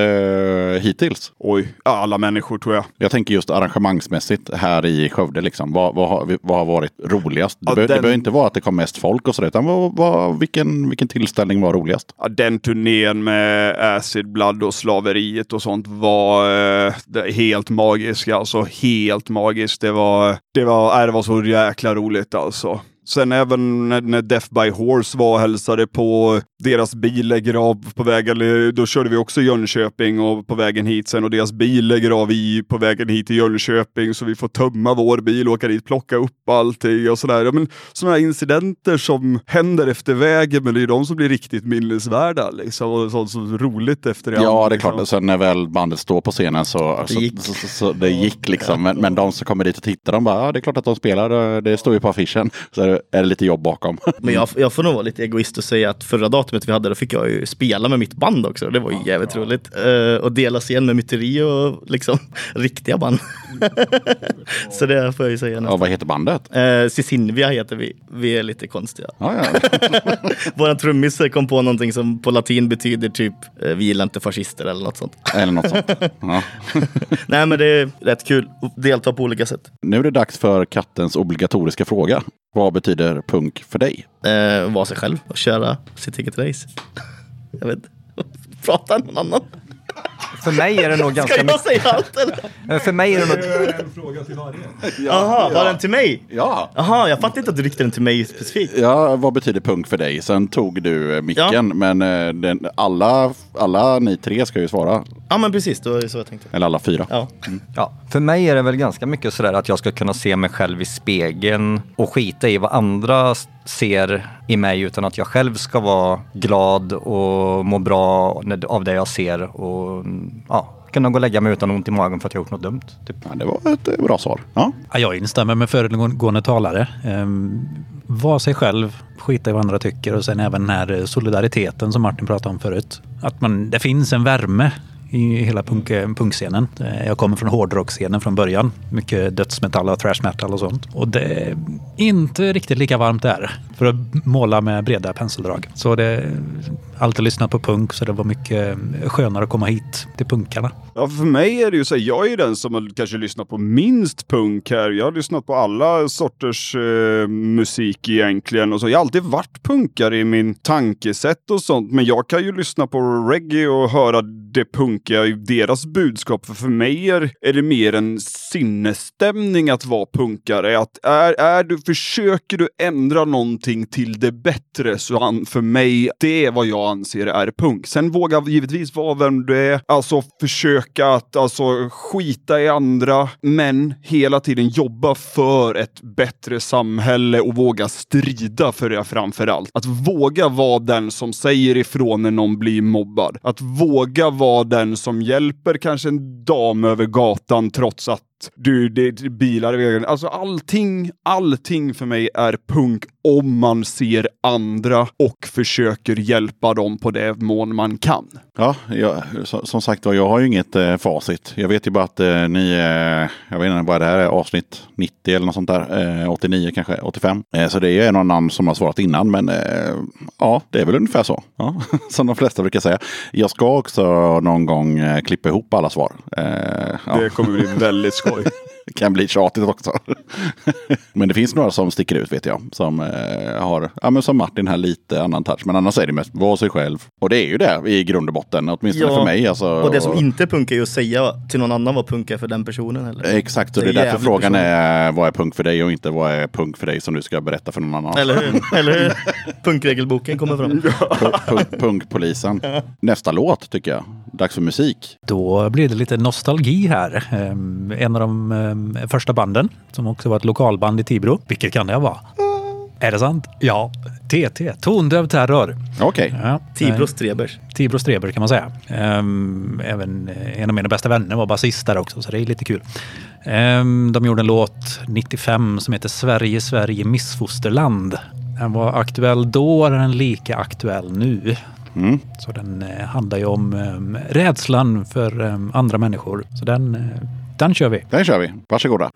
S2: hittills?
S1: Oj, alla människor tror jag.
S2: Jag tänker just arrangemangsmässigt här i Skövde. Liksom. Vad, vad, har, vad har varit roligast? Det,
S1: Ja, den-
S2: behöver inte vara att det kom mest folk och sådär. Utan vad, vad, vilken, vilken tillställning var roligast?
S1: Ja, den turnén med Acid Blood och slaveriet och sånt var eh, helt magisk. Alltså helt magiskt. Det var, det var, äh, det var så jäkla roligt alltså. Sen även när Death by Horse var och hälsade på deras bil lägger av på vägen, eller då körde vi också Jönköping och på vägen hit sen och deras bil lägger av i, på vägen hit till Jönköping så vi får tömma vår bil, åka dit, plocka upp allting och sådär. Ja, men sådana incidenter som händer efter vägen, men det är de som blir riktigt minnesvärda liksom och sånt som är roligt efter det.
S2: Ja, det är
S1: liksom.
S2: klart. Sen när väl bandet står på scenen så, så,
S3: gick.
S2: så, så, så det gick liksom. Men, men de som kommer dit och tittar, de bara, ja det är klart att de spelar. Det står ju på affischen. Så är det, det lite jobb bakom.
S3: Men jag, jag får nog vara lite egoist och säga att förra datumet vi hade då fick jag ju spela med mitt band också. Det var ju jävligt roligt. Uh, och dela scen med myteri och liksom riktiga band. Så det får jag ju säga
S2: Ja,
S3: nästan.
S2: vad heter bandet?
S3: Uh, heter vi. Vi är lite konstiga.
S2: Ja, ja.
S3: Våra trummis kom på någonting som på latin betyder typ uh, vi gillar inte fascister eller något sånt.
S2: Eller något sånt. Ja.
S3: Nej men det är rätt kul att delta på olika sätt.
S2: Nu är det dags för kattens obligatoriska fråga. Vad betyder punk för dig?
S3: Eh, vara sig själv och köra sitt eget race. Jag vet inte. Prata någon annan.
S8: För mig är det nog ganska
S3: Ska jag säga allt eller?
S8: eh, För mig är det nog...
S1: En fråga till varje.
S3: Jaha, var den till mig?
S2: Ja.
S3: Jaha, jag fattar inte att du riktade den till mig specifikt.
S2: Ja, vad betyder punk för dig? Sen tog du eh, micken,
S3: Ja.
S2: men eh, den, alla, alla ni tre ska ju svara.
S3: Ja men precis, det var så jag tänkte.
S2: Eller alla fyra.
S3: Ja.
S8: Ja, för mig är det väl ganska mycket sådär att jag ska kunna se mig själv i spegeln och skita i vad andra ser i mig utan att jag själv ska vara glad och må bra av det jag ser och mm, ja, kunna gå och lägga mig utan ont i magen för att jag har gjort något dumt. Typ.
S2: Ja, det var ett eh, bra svar. Ja.
S9: Ja, jag instämmer med föregående talare. Um, var sig själv, skita i vad andra tycker och sen även den här eh, solidariteten som Martin pratade om förut. Att man, det finns en värme i hela punk, punkscenen. Eh, jag kommer från hårdrockscenen från början. Mycket dödsmetall och thrash metal och sånt. Och det är inte riktigt lika varmt där för att måla med breda penseldrag. Så det alltid lyssnat på punk så det var mycket skönare att komma hit till punkarna.
S1: Ja, för mig är det ju så här, jag är ju den som har kanske lyssnat på minst punk här. Jag har lyssnat på alla sorters eh, musik egentligen och så. Jag har alltid varit punkare i min tankesätt och sånt, men jag kan ju lyssna på reggae och höra det punkiga i deras budskap. För för mig är, är det mer en sinnesstämning att vara punkare. Att är, är du, försöker du ändra någonting till det bättre så an, för mig, det är vad jag anser är punk. Sen våga givetvis vara vem du är, alltså försöka att alltså skita i andra, men hela tiden jobba för ett bättre samhälle och våga strida för det framför allt. Att våga vara den som säger ifrån när någon blir mobbad. Att våga vara den som hjälper kanske en dam över gatan trots att du, det är bilar i vägen. Alltså allting, allting för mig är punk om man ser andra och försöker hjälpa dem på det mån man kan.
S2: Ja, jag, som sagt jag har ju inget eh, facit. Jag vet ju bara att eh, ni, eh, jag vet inte vad det här är, avsnitt 90 eller något sånt där. Eh, 89 kanske, 85. Eh, så det är någon annan som har svarat innan, men eh, ja, det är väl ungefär så. Ja, som de flesta brukar säga. Jag ska också någon gång eh, klippa ihop alla svar. Ja.
S1: Det kommer bli väldigt skoj. boy.
S2: kan bli tjatigt också. men det finns några som sticker ut vet jag. Som eh, har, ja men som Martin här, lite annan touch. Men annars är det mest vara sig själv. Och det är ju det i grund och botten, åtminstone för mig. Alltså,
S3: och det som inte punk är ju att säga till någon annan vad punk är för den personen. Eller?
S2: Exakt, och det är,
S3: Det är
S2: därför frågan
S3: personligt.
S2: är vad är punk för dig och inte vad är punk för dig som du ska berätta för någon annan.
S3: Eller hur? Eller hur? Punkregelboken kommer fram.
S2: Pu- punk, punkpolisen. Nästa låt tycker jag. Dags för musik.
S9: Då blir det lite nostalgi här. Ehm, En av de ehm, första banden som också var ett lokalband i Tibro. Vilket kan det vara? Är det sant? Ja. TT, Tondöv Terror.
S2: Okej.
S9: Ja,
S3: Tibro Strebers.
S9: Tibro Streber kan man säga. Ehm, även eh, en av mina bästa vänner var basist där också, så det är lite kul. Ehm, de gjorde en låt 95 som heter Sverige, Sverige, missfosterland. Den var aktuell då och den är lika aktuell nu.
S2: Mm.
S9: Så den eh, handlar ju om eh, rädslan för eh, andra människor. Så den, eh, den kör vi.
S2: Den kör vi. Varsågoda.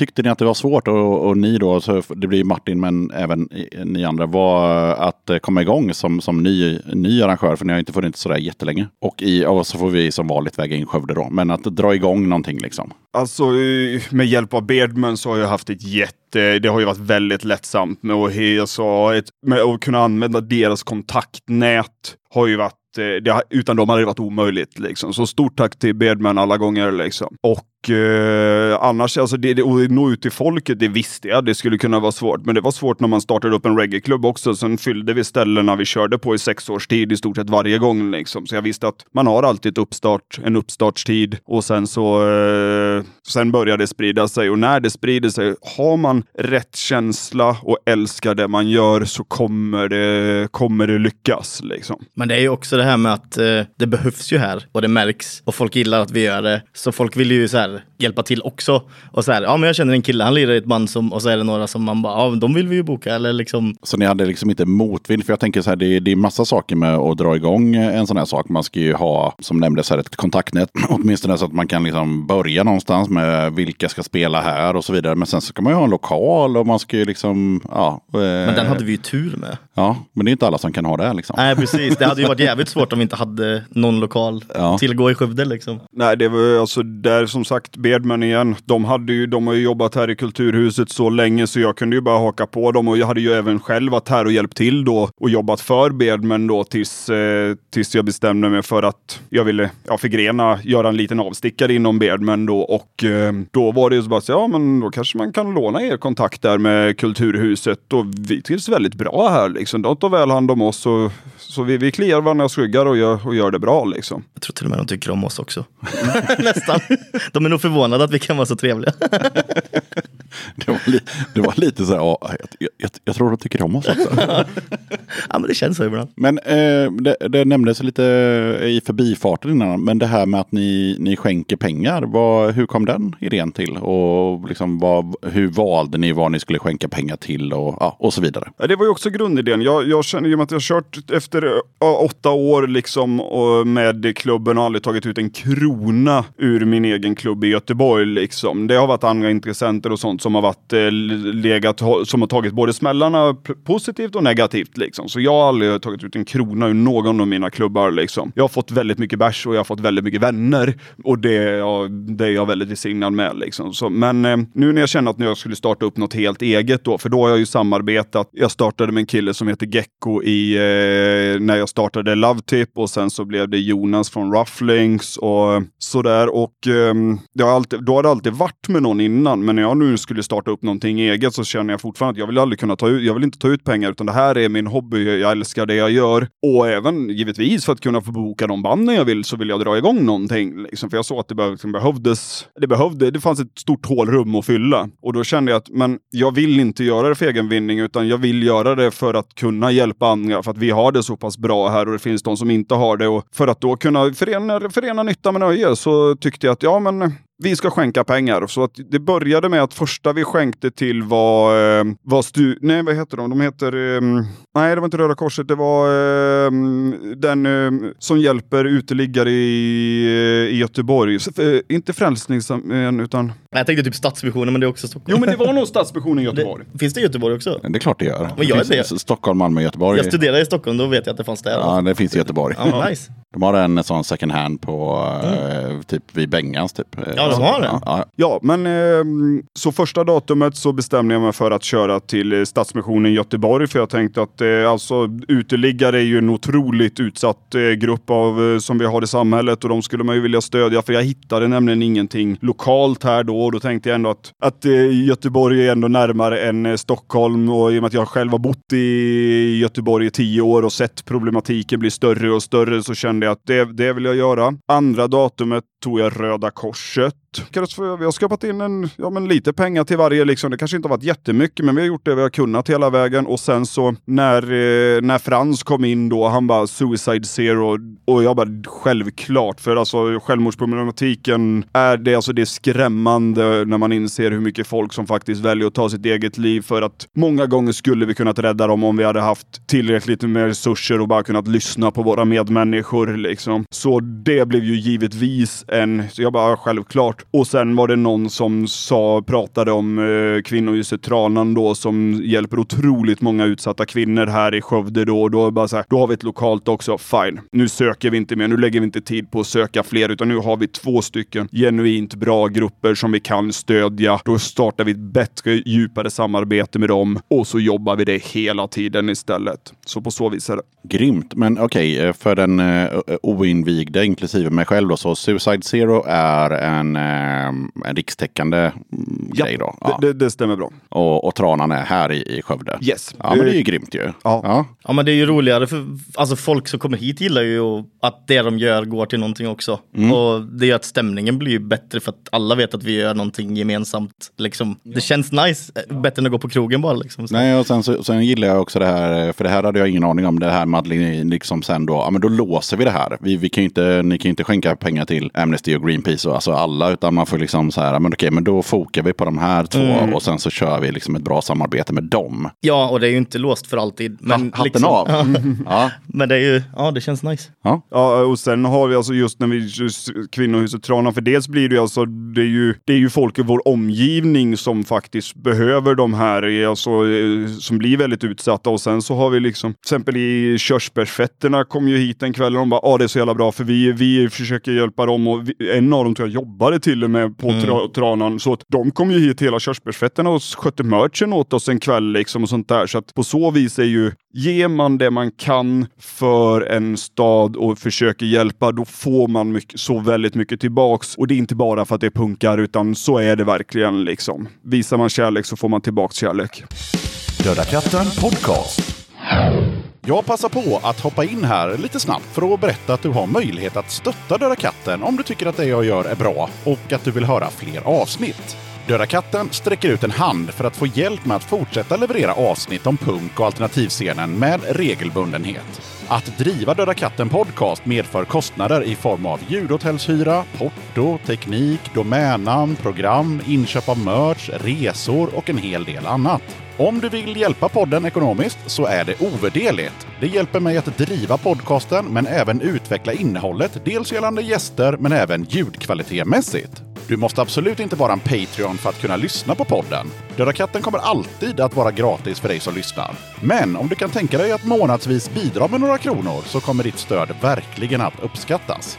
S2: Tyckte ni att det var svårt och, och ni då, så det blir Martin men även ni andra, var att eh, komma igång som, som ny, ny arrangör? För ni har inte funnits sådär jättelänge. Och, i, och så får vi som vanligt väga in Skövde då. Men att dra igång någonting liksom.
S1: Alltså med hjälp av Beardman så har jag haft ett jätte, det har ju varit väldigt lättsamt med att, alltså, med att kunna använda deras kontaktnät. Har ju varit, eh, det har, utan dem hade det varit omöjligt liksom. Så stort tack till Bedman alla gånger liksom. Och eh, annars, alltså det, det, att nå ut till folket, det visste jag, det skulle kunna vara svårt. Men det var svårt när man startade upp en reggaeklubb också. Sen fyllde vi ställena vi körde på i sex års tid i stort sett varje gång liksom. Så jag visste att man har alltid ett uppstart, en uppstartstid och sen så eh, sen börjar det sprida sig och när det sprider sig, har man rätt känsla och älskar det man gör så kommer det, kommer det lyckas liksom.
S3: Men det är ju också det här med att eh, det behövs ju här och det märks och folk gillar att vi gör det. Så folk vill ju så här här hjälpa till också. Och så här, ja men jag känner en kille, han lirar i ett band som, och så är det några som man bara, ja de vill vi ju boka eller liksom.
S2: Så ni hade liksom inte motvind? För jag tänker så här, det är, det är massa saker med att dra igång en sån här sak. Man ska ju ha, som nämndes här, ett kontaktnät. Åtminstone så att man kan liksom börja någonstans med vilka ska spela här och så vidare. Men sen så ska man ju ha en lokal och man ska ju liksom, ja. eh,
S3: Men den hade vi ju tur med.
S2: Ja, men det är inte alla som kan ha det liksom.
S3: Nej precis, det hade ju varit jävligt svårt om vi inte hade någon lokal
S2: Ja.
S3: tillgå i Skövde liksom.
S1: Nej, det var alltså där som sagt sagt, Beardman igen. De, hade ju, de har ju jobbat här i Kulturhuset så länge så jag kunde ju bara haka på dem och jag hade ju även själv varit här och hjälpt till då och jobbat för Beardman då tills, eh, tills jag bestämde mig för att jag ville ja, förgrena, göra en liten avstickare inom Beardman då och eh, då var det ju så bara så, ja men då kanske man kan låna er kontakt där med Kulturhuset och vi trivs väldigt bra här liksom. De tar väl hand om oss och så vi, vi kliar varandras ryggar och gör, och gör det bra liksom.
S3: Jag tror till och med de tycker om oss också. Nästan. De är nog förvånade att vi kan vara så trevliga.
S2: Det var, li, det var lite så här, ja, jag, jag, jag tror de tycker om oss också.
S3: Ja, men det känns så ibland.
S2: Men eh, det, det nämndes lite i förbifarten innan, men det här med att ni, ni skänker pengar, vad, hur kom den idén till? Och liksom vad, hur valde ni vad ni skulle skänka pengar till och, ja, och så vidare?
S1: Det var ju också grundidén. Jag, jag känner ju att jag kört efter åtta år liksom och med klubben och aldrig tagit ut en krona ur min egen klubb i Göteborg. Liksom. Det har varit andra intressenter och sånt som har varit eh, legat, som har tagit både smällarna positivt och negativt. Liksom. Så jag har aldrig tagit ut en krona ur någon av mina klubbar. Liksom. Jag har fått väldigt mycket bärs och jag har fått väldigt mycket vänner och det, ja, det är jag väldigt välsignad med. Liksom. Så, men eh, nu när jag känner att jag skulle starta upp något helt eget då, för då har jag ju samarbetat. Jag startade med en kille som heter Gecko i, eh, när jag startade Love Tip och sen så blev det Jonas från Rufflings och sådär. Och ehm, det har alltid, då har det alltid varit med någon innan, men när jag nu skulle starta upp någonting eget så känner jag fortfarande att jag vill aldrig kunna ta ut, jag vill inte ta ut pengar utan det här är min hobby, jag älskar det jag gör. Och även givetvis för att kunna få boka de banden jag vill så vill jag dra igång någonting. Liksom, för jag såg att det liksom, behövdes, det behövde, det fanns ett stort hålrum att fylla. Och då kände jag att men jag vill inte göra det för egen vinning utan jag vill göra det för att kunna hjälpa andra. För att vi har det så pass bra här och det finns de som inte har det. Och för att då kunna förena, förena nytta med nöje så tyckte jag att ja men vi ska skänka pengar. Så att det började med att första vi skänkte till var, eh, var stu... Nej, vad heter de? De heter... Eh, nej, det var inte Röda Korset. Det var eh, den eh, som hjälper uteliggare i, eh, i Göteborg. Så, eh, inte Frälsningsarmén, utan...
S3: Jag tänkte typ Stadsmissionen, men det är också Stockholm.
S1: Jo, men det var nog Stadsmissionen i Göteborg.
S3: Det, finns det i Göteborg också?
S2: Det är klart det gör.
S3: Men jag
S2: det
S3: är
S2: finns Stockholm, Malmö, Göteborg.
S3: Jag studerade i Stockholm, då vet jag att det fanns där.
S2: Ja, det finns i Göteborg.
S3: Ja, nice.
S2: De har en sån second hand på eh, typ vid Bengans typ.
S3: Ja, det?
S2: Ja, ja.
S1: Ja, men eh, så första datumet så bestämde jag mig för att köra till eh, Stadsmissionen Göteborg för jag tänkte att eh, alltså uteliggare är ju en otroligt utsatt eh, grupp av, eh, som vi har i samhället och de skulle man ju vilja stödja för jag hittade nämligen ingenting lokalt här då och då tänkte jag ändå att, att eh, Göteborg är ändå närmare än Stockholm och i och med att jag själv har bott i Göteborg i tio år och sett problematiken bli större och större så kände jag att det, det vill jag göra. Andra datumet tog jag Röda Korset. Kanske- Vi har skapat in en, ja, men lite pengar till varje. Liksom. Det kanske inte har varit jättemycket, men vi har gjort det vi har kunnat hela vägen. Och sen så när, eh, när Frans kom in då, han bara Suicide Zero. Och jag bara självklart, för alltså självmordsproblematiken är det, alltså, det är skrämmande när man inser hur mycket folk som faktiskt väljer att ta sitt eget liv. För att många gånger skulle vi kunnat rädda dem om vi hade haft tillräckligt med resurser och bara kunnat lyssna på våra medmänniskor. Liksom. Så det blev ju givetvis en, så jag bara självklart. Och sen var det någon som sa, pratade om eh, kvinnohuset Tranan då som hjälper otroligt många utsatta kvinnor här i Skövde då. Och då bara så här, då har vi ett lokalt också. Fine, nu söker vi inte mer. Nu lägger vi inte tid på att söka fler, utan nu har vi två stycken genuint bra grupper som vi kan stödja. Då startar vi ett bättre, djupare samarbete med dem och så jobbar vi det hela tiden istället. Så på så vis är det.
S2: Grymt, men okej, okay, för den eh, oinvigde, inklusive mig själv då, så Suicide Zero är en, eh, en rikstäckande mm, grej då. Ja.
S1: Det, det, stämmer bra.
S2: Och, och Tranan är här i, i Skövde.
S1: Yes.
S2: Ja, men det är ju grymt ju.
S1: Ja.
S2: ja.
S3: Ja men det är ju roligare för alltså, folk som kommer hit gillar ju att det de gör går till någonting också. Och det gör att stämningen blir ju bättre för att alla vet att vi gör någonting gemensamt. Liksom. Det känns nice, eh, bättre än att gå på krogen bara. Liksom. Så.
S2: Nej, och sen, så, sen gillar jag också det här, för det här hade jag ingen aning om, det här med att liksom sen då, ja men då låser vi det här. Vi, vi kan ju inte, ni kan ju inte skänka pengar till Amnesty och Greenpeace och alltså alla, utan man får liksom så här, men okej, men då fokar vi på de här två och sen så kör vi liksom ett bra samarbete med dem.
S3: Ja, och det är ju inte låst för alltid. Men,
S2: Ha- hatten
S3: liksom,
S2: av.
S3: Ja,
S2: Ja,
S3: men det är ju, ja det känns nice.
S2: ja.
S1: Ja, och sen har vi alltså just när vi just kvinnohuset Trana, för dels blir det ju alltså, det är ju, det är ju folk i vår omgivning som faktiskt behöver de här, alltså, eh, som blir väldigt utsatta. Och sen så har vi liksom, till exempel i körsbärsfetterna kom ju hit en kväll och de bara, ja ah, det är så jävla bra för vi, vi försöker hjälpa dem och vi, en av dem tror jag jobbade till till och med på tra Tranan. Så att de kom ju hit hela körsbärsfetterna och skötte merchen åt oss en kväll liksom och sånt där. Så att på så vis är ju, ger man det man kan för en stad och försöker hjälpa, då får man mycket, så väldigt mycket tillbaks. Och det är inte bara för att det är punkar, utan så är det verkligen liksom. Visar man kärlek så får man tillbaks kärlek.
S2: Döda katten podcast. Jag passar på att hoppa in här lite snabbt för att berätta att du har möjlighet att stötta Döda katten om du tycker att det jag gör är bra och att du vill höra fler avsnitt. Döda katten sträcker ut en hand för att få hjälp med att fortsätta leverera avsnitt om punk och alternativscenen med regelbundenhet. Att driva Döda katten podcast medför kostnader i form av ljudhotellshyra, porto, teknik, domännamn, program, inköp av merch, resor och en hel del annat. Om du vill hjälpa podden ekonomiskt så är det ovärderligt. Det hjälper mig att driva podcasten men även utveckla innehållet, dels gällande gäster men även ljudkvalitetmässigt. Du måste absolut inte vara en Patreon för att kunna lyssna på podden. Döda katten kommer alltid att vara gratis för dig som lyssnar. Men om du kan tänka dig att månadsvis bidra med några kronor så kommer ditt stöd verkligen att uppskattas.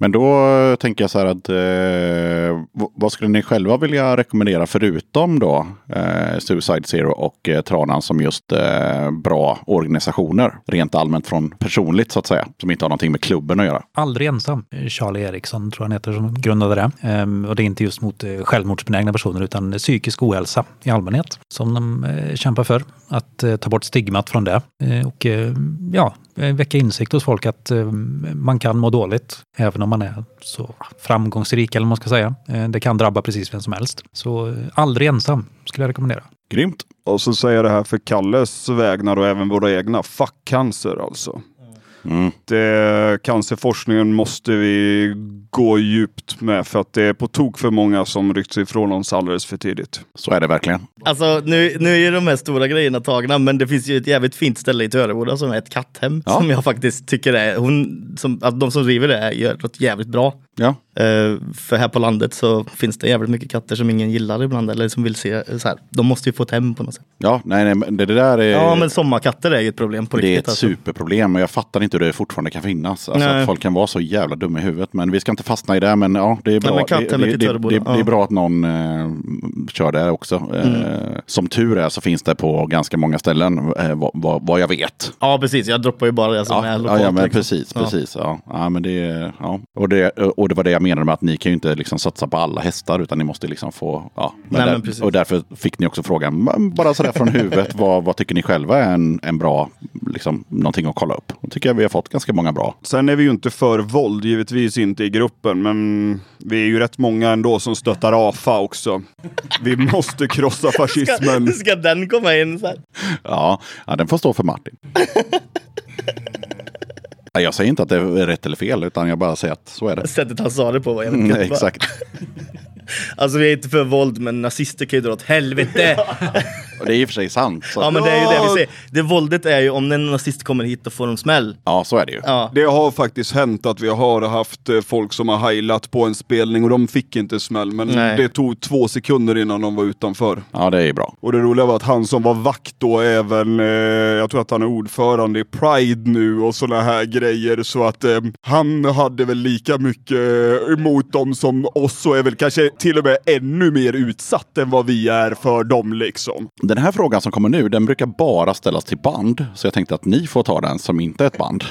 S2: Men då tänker jag så här att eh, vad skulle ni själva vilja rekommendera förutom då eh, Suicide Zero och eh, Tranan som just eh, bra organisationer? Rent allmänt från personligt så att säga. Som inte har någonting med klubben att göra.
S9: Aldrig ensam. Eh, Charlie Eriksson tror jag han heter som grundade det. Ehm, och det är inte just mot eh, självmordsbenägna personer utan psykisk ohälsa i allmänhet som de eh, kämpar för. Att eh, ta bort stigmat från det. Eh, och eh, ja, Eh, väcka insikt hos folk att eh, man kan må dåligt även om man är så framgångsrik eller vad man ska säga. Eh, det kan drabba precis vem som helst. Så aldrig ensam skulle jag rekommendera.
S2: Grymt!
S1: Och så säger jag det här för Kalles vägnar och även våra egna. Fuck cancer alltså.
S2: Mm.
S1: Det, cancerforskningen måste vi gå djupt med för att det är på tok för många som ryckts ifrån oss alldeles för tidigt.
S2: Så är det verkligen.
S3: Alltså nu, nu är ju de här stora grejerna tagna, men det finns ju ett jävligt fint ställe i Töreboda som är ett katthem.
S2: Ja.
S3: Som jag faktiskt tycker är, hon, som, att de som driver det gör något jävligt bra.
S2: Ja,
S3: Eh, för här på landet så finns det jävligt mycket katter som ingen gillar ibland eller som vill se så här. De måste ju få ett hem på något sätt.
S2: ja nej, nej, men det, det där är...
S3: Ja men sommarkatter är ju ett problem på
S2: det är
S3: riktigt.
S2: ett
S3: alltså.
S2: superproblem och jag fattar inte hur det fortfarande kan finnas. Alltså
S3: Nej.
S2: att folk kan vara så jävla dumma i huvudet. Men vi ska inte fastna i det. Men ja, det är bra.
S3: men
S2: det, det, det, det,
S3: ja.
S2: är bra att någon eh, kör det också.
S3: Mm.
S2: Eh, som tur är så finns det på ganska många ställen eh, vad, vad, vad jag vet.
S3: Ja precis, jag droppar ju bara det som
S2: Ja,
S3: är
S2: ja,
S3: lokalt.
S2: ja, men
S3: liksom.
S2: precis.
S3: Ja.
S2: precis ja. Ja, men det, ja. Och, det, och det var det jag menade med att ni kan ju inte liksom satsa på alla hästar utan ni måste liksom få... Ja. Men
S3: Nej,
S2: där, och därför fick ni också frågan, bara sådär från huvudet, vad, vad tycker ni själva är en, en bra, liksom, någonting att kolla upp? Och tycker jag vi har fått ganska många bra.
S1: Sen är vi ju inte för våld, givetvis inte i gruppen, men vi är ju rätt många ändå som stöttar AFA också. Vi måste krossa fascismen.
S3: Ska, ska den komma in så här?
S2: Ja, ja den får stå för Martin. Ja, Jag säger inte att det är rätt eller fel, utan jag bara säger att så är det.
S3: Sättet han sa det på var jävligt
S2: Mm, exakt.
S3: Alltså vi är inte för våld men nazister kan ju dra åt helvete.
S2: Och det är i och för sig sant. Så,
S3: ja men det är ju det vi ser. Det våldet är ju om en nazist kommer hit och får de smäll.
S2: ja, så är det ju.
S3: Ja.
S1: Det har faktiskt hänt att vi har haft eh, folk som har heilat på en spelning och de fick inte smäll, men
S3: Nej.
S1: det tog två sekunder innan de var utanför.
S2: Ja, det är ju bra.
S1: Och det roliga var att han som var vakt då även, eh, jag tror att han är ordförande i Pride nu och sådana här grejer. Så att eh, han hade väl lika mycket eh, emot dem som oss och är väl kanske till och med ännu mer utsatt än vad vi är för dem liksom.
S2: Den här frågan som kommer nu, den brukar bara ställas till band. Så jag tänkte att ni får ta den som inte är ett band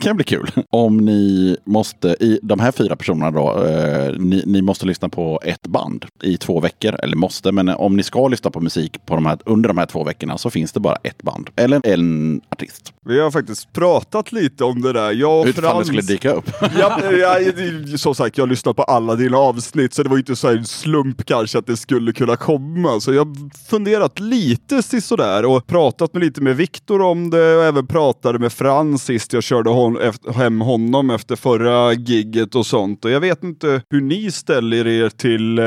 S2: kan bli kul. Om ni måste, i de här fyra personerna då, eh, ni, ni måste lyssna på ett band i två veckor. Eller måste, men om ni ska lyssna på musik på de här, under de här två veckorna så finns det bara ett band. Eller en artist.
S1: Vi har faktiskt pratat lite om det där. Jag och
S2: Utifall det
S1: Frans...
S2: skulle dyka upp.
S1: Ja, ja, det- som sagt, jag har lyssnat på alla dina avsnitt, så det var ju inte så en slump kanske att det skulle kunna komma. Så jag har funderat lite sådär och pratat med lite med Viktor om det och även pratade med Frans sist jag körde honom hon, efter, hem honom efter förra gigget och sånt. Och jag vet inte hur ni ställer er till eh,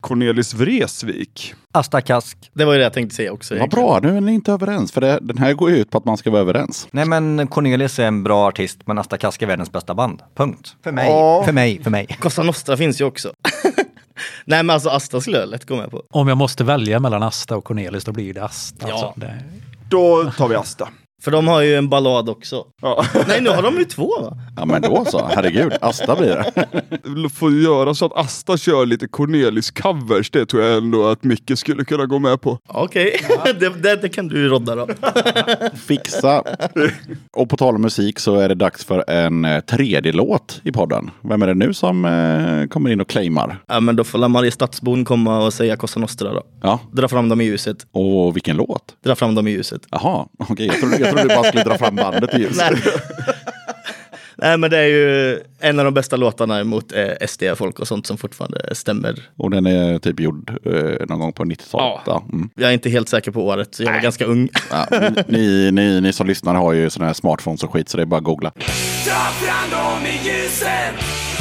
S1: Cornelis Vreeswijk.
S8: Asta Kask.
S3: Det var ju det jag tänkte säga också.
S2: Vad bra, nu är ni inte överens. För det, den här går ju ut på att man ska vara överens.
S8: Nej men Cornelis är en bra artist men Asta Kask är världens bästa band. Punkt. För mig.
S1: Ja.
S8: För mig. För mig.
S3: Cosa Nostra finns ju också. Nej men alltså Asta skulle jag lätt gå med på.
S9: Om jag måste välja mellan Asta och Cornelis, då blir det Asta.
S3: Ja.
S9: Alltså. Det,
S1: Då tar vi Asta.
S3: För de har ju en ballad också.
S1: Ja.
S3: Nej nu har de ju två va?
S2: Ja men då så, herregud, Asta blir det.
S1: Får göra så att Asta kör lite Cornelis covers. Det tror jag ändå att Micke skulle kunna gå med på.
S3: Okej, det, det, det kan du rodda då.
S2: Fixa. Och på tal om musik så är det dags för en eh, tredje låt i podden. Vem är det nu som eh, kommer in och claimar?
S3: Ja men då får la Marie Stadsbon komma och säga Cosa Nostra då.
S2: Ja,
S3: Dra fram dem i ljuset.
S2: och vilken låt?
S3: Dra fram dem i ljuset.
S2: Jaha, okej. Jag trodde, jag trodde du bara skulle dra fram bandet i ljus.
S3: Nej. Nej men det är ju en av de bästa låtarna mot eh, SD-folk och sånt som fortfarande stämmer.
S2: Och den är typ gjord eh, någon gång på 90-talet. Ja. Mm.
S3: Jag är inte helt säker på året, så jag var ganska ung.
S2: Ja, ni, ni, ni som lyssnar har ju sådana här smartphones och skit så det är bara att googla.
S6: Dra fram dem i ljuset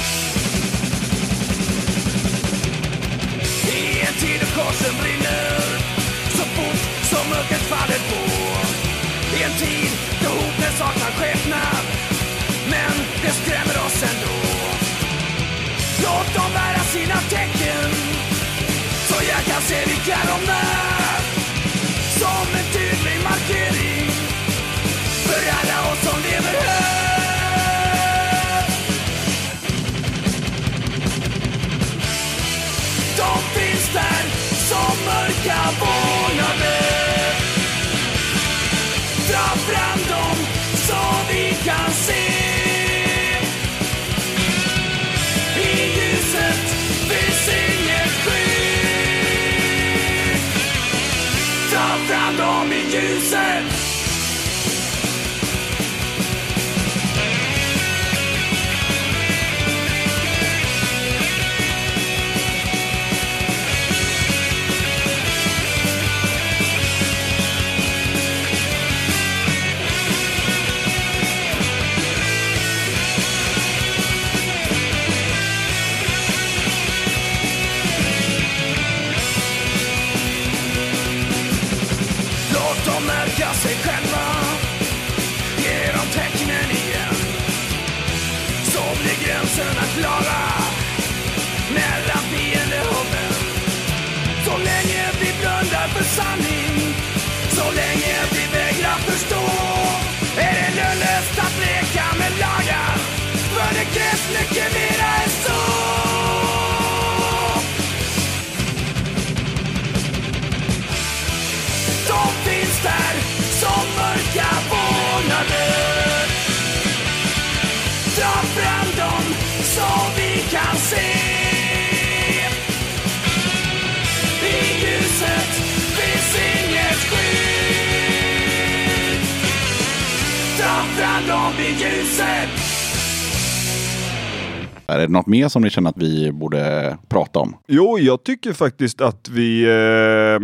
S6: krävs mycket mera än så. De finns där som mörka månader. Dra fram dem så vi kan se. I ljuset finns inget skydd. Dra fram dem i ljuset.
S2: Är det något mer som ni känner att vi borde prata om?
S1: Jo, jag tycker faktiskt att vi, eh,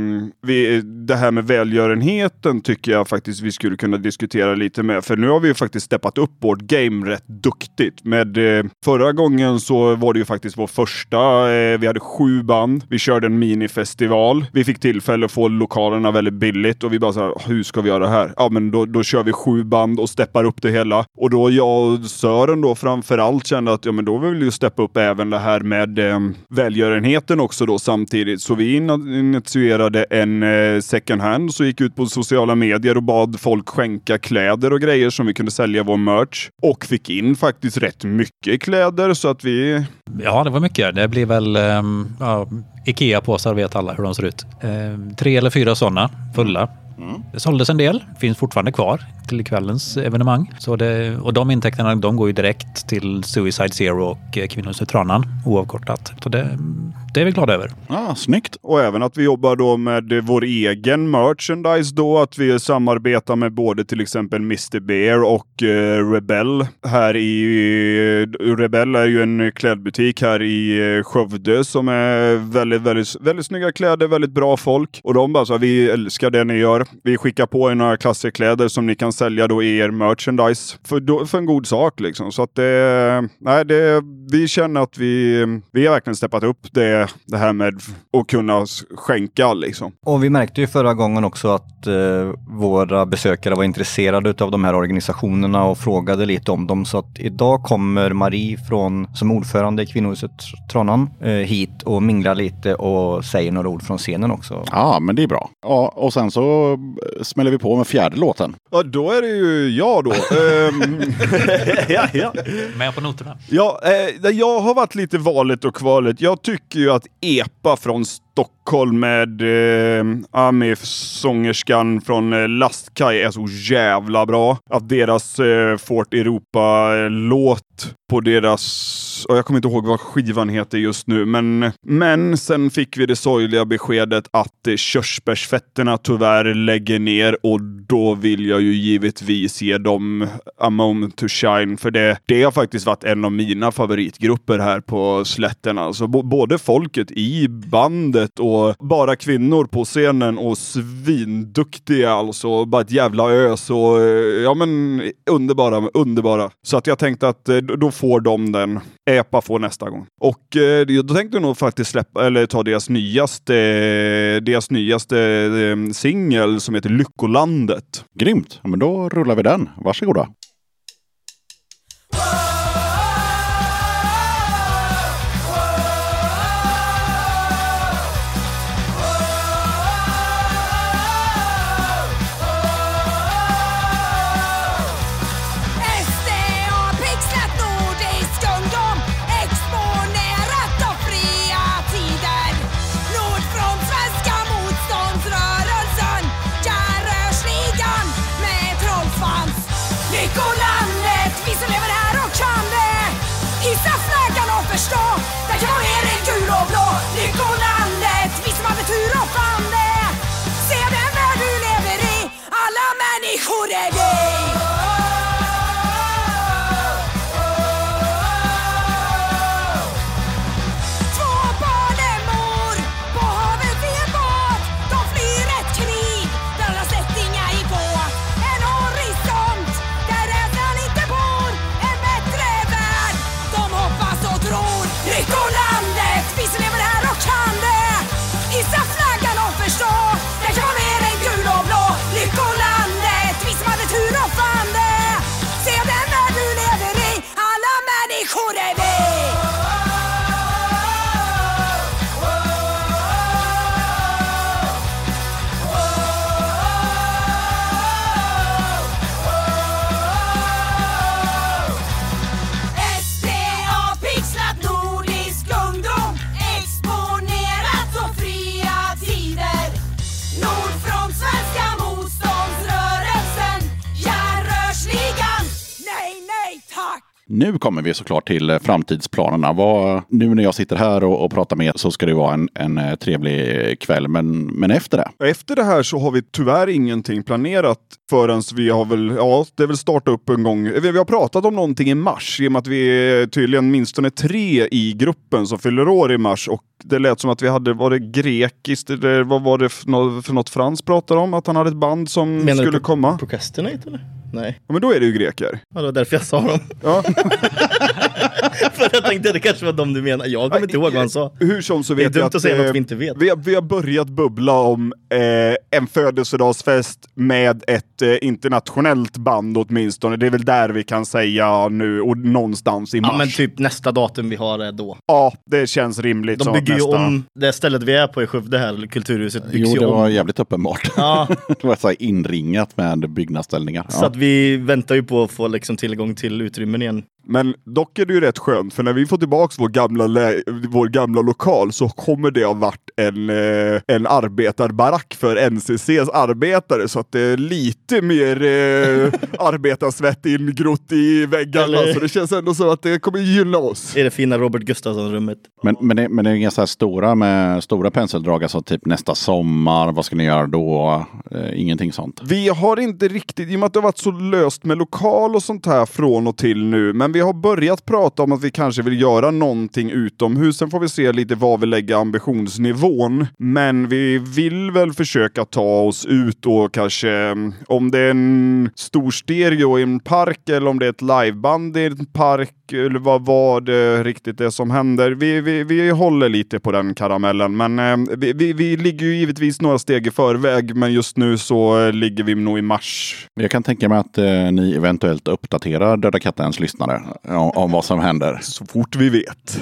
S1: vi... Det här med välgörenheten tycker jag faktiskt vi skulle kunna diskutera lite mer. För nu har vi ju faktiskt steppat upp vårt game rätt duktigt. Med, eh, förra gången så var det ju faktiskt vår första. Eh, vi hade sju band. Vi körde en minifestival. Vi fick tillfälle att få lokalerna väldigt billigt och vi bara så här, hur ska vi göra det här? Ja, men då, då kör vi sju band och steppar upp det hela. Och då jag och Sören då framför allt kände att ja, men då vill vi ju steppa upp även det här med eh, välgörenheten också då samtidigt. Så vi in- initierade en eh, second hand så gick ut på sociala medier och bad folk skänka kläder och grejer som vi kunde sälja vår merch. Och fick in faktiskt rätt mycket kläder så att vi
S9: Ja, det var mycket. Det blir väl um, ja, Ikea-påsar vet alla hur de ser ut. Eh, tre eller fyra sådana fulla. Det såldes en del, finns fortfarande kvar till kvällens evenemang. Så det, och de intäkterna de går ju direkt till Suicide Zero och eh, Kvinnors Tranan oavkortat. Så det, det är vi glada över.
S2: Ah, snyggt.
S1: Och även att vi jobbar då med vår egen merchandise då. Att vi samarbetar med både till exempel Mr. Bear och eh, Rebell Här i... Rebell är ju en klädbutik här i eh, Skövde som är väldigt, väldigt, väldigt snygga kläder, väldigt bra folk. Och de bara så här, vi älskar det ni gör. Vi skickar på er några klassikläder som ni kan sälja då er merchandise för, då, för en god sak liksom. Så att det, nej, det, vi känner att vi, vi har verkligen steppat upp det, det här med att kunna skänka liksom.
S8: Och vi märkte ju förra gången också att eh, våra besökare var intresserade av de här organisationerna och frågade lite om dem. Så att idag kommer Marie från, som ordförande i kvinnohuset Tronan eh, hit och minglar lite och säger några ord från scenen också.
S10: Ja, men det är bra. Ja, och sen så smäller vi på med fjärde låten.
S1: Ja, då är det ju jag då. Ehm,
S3: ja, ja.
S9: Med på noterna.
S1: Ja, eh, jag har varit lite valet och kvalet. Jag tycker ju att EPA från Stockholm med eh, Ami-sångerskan från eh, Lastkaj är så jävla bra. Att deras eh, Fort Europa-låt på deras, och jag kommer inte ihåg vad skivan heter just nu, men, men sen fick vi det sorgliga beskedet att eh, körsbärsfetterna tyvärr lägger ner och då vill jag ju givetvis ge dem A Moment to Shine, för det, det har faktiskt varit en av mina favoritgrupper här på slätten. Alltså, både folket i bandet och bara kvinnor på scenen och svinduktiga alltså. Bara ett jävla ös och eh, ja men underbara, underbara. Så att jag tänkte att eh, då får de den. EPA får nästa gång. Och eh, då tänkte jag nog faktiskt släppa, eller ta deras nyaste, deras nyaste singel som heter Lyckolandet.
S10: Grymt! Ja, men då rullar vi den. Varsågoda. Såklart till eh, framtidsplanerna. Vad, nu när jag sitter här och, och pratar med er så ska det vara en, en eh, trevlig kväll. Men, men efter det?
S1: Efter det här så har vi tyvärr ingenting planerat förrän vi har väl, ja, det är väl starta upp en gång. Vi, vi har pratat om någonting i mars i och med att vi är tydligen minstone tre i gruppen som fyller år i mars och det lät som att vi hade, var det grekiskt eller vad var det för något, för något Frans pratade om? Att han hade ett band som
S3: Menar du
S1: skulle
S3: pro-
S1: komma?
S3: Procrastinate eller? Nej,
S1: Ja, men då är det ju greker.
S3: ja, det var därför jag sa dem.
S1: Ja.
S3: För jag tänkte det kanske var de du menar. Jag kommer inte ihåg vad han sa.
S1: Hur som så
S3: Det är
S1: vet
S3: dumt
S1: jag
S3: att säga
S1: eh,
S3: något vi inte vet.
S1: Vi har, vi har börjat bubbla om eh, en födelsedagsfest med ett eh, internationellt band åtminstone. Det är väl där vi kan säga nu och någonstans i mars.
S3: Ja men typ nästa datum vi har är då.
S1: Ja, det känns rimligt.
S3: De bygger ju
S1: nästa.
S3: om det stället vi är på i Skövde här, Kulturhuset, byggs
S10: Jo, det
S3: om.
S10: var jävligt uppenbart.
S3: Ja,
S10: det var så inringat med byggnadsställningar.
S3: så att vi väntar ju på att få liksom tillgång till utrymmen igen.
S1: Men dock är det ju rätt skönt, för när vi får tillbaka vår gamla, vår gamla lokal så kommer det ha varit en, eh, en arbetarbarack för NCCs arbetare. Så att det är lite mer eh, arbetarsvett ingrott i väggarna.
S3: Eller-
S1: Så det känns ändå som att det kommer gynna oss.
S3: I det fina Robert Gustafsson-rummet.
S10: Men, men, det, men det är inga så här stora med stora penseldrag, alltså typ nästa sommar, vad ska ni göra då? Eh, ingenting sånt.
S1: Vi har inte riktigt, i och med att det har varit så löst med lokal och sånt här från och till nu, men vi har börjat prata om att vi kanske vill göra någonting utomhus. Sen får vi se lite var vi lägger ambitionsnivån. Men vi vill väl försöka ta oss ut och kanske, mm, om det är en stor stereo i en park eller om det är ett liveband i en park eller vad, vad eh, det riktigt är som händer. Vi, vi, vi håller lite på den karamellen, men eh, vi, vi, vi ligger ju givetvis några steg i förväg, men just nu så eh, ligger vi nog i mars.
S2: Jag kan tänka mig att eh, ni eventuellt uppdaterar Döda kattens lyssnare om, om vad som händer.
S1: Så fort vi vet.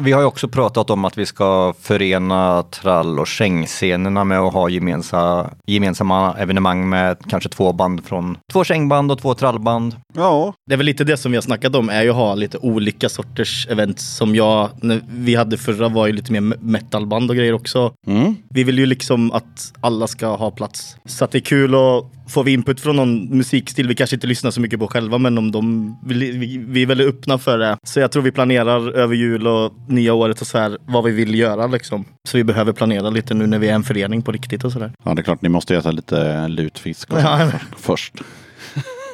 S8: Vi har ju också pratat om att vi ska förena trall och skängscenerna med att ha gemensamma, gemensamma evenemang med kanske två band från två skängband och två trallband.
S1: Ja,
S3: Det är väl lite det som vi har snackat om, är ju att ha lite olika sorters event som jag, när vi hade förra var ju lite mer metalband och grejer också.
S2: Mm.
S3: Vi vill ju liksom att alla ska ha plats. Så att det är kul att få input från någon musikstil vi kanske inte lyssnar så mycket på själva, men om de, vi, vi, vi är väldigt öppna för det. Så jag tror vi planerar över jul och nya året och så här vad vi vill göra liksom. Så vi behöver planera lite nu när vi är en förening på riktigt och sådär.
S2: Ja, det är klart, ni måste äta lite lutfisk och
S3: Ja.
S2: först.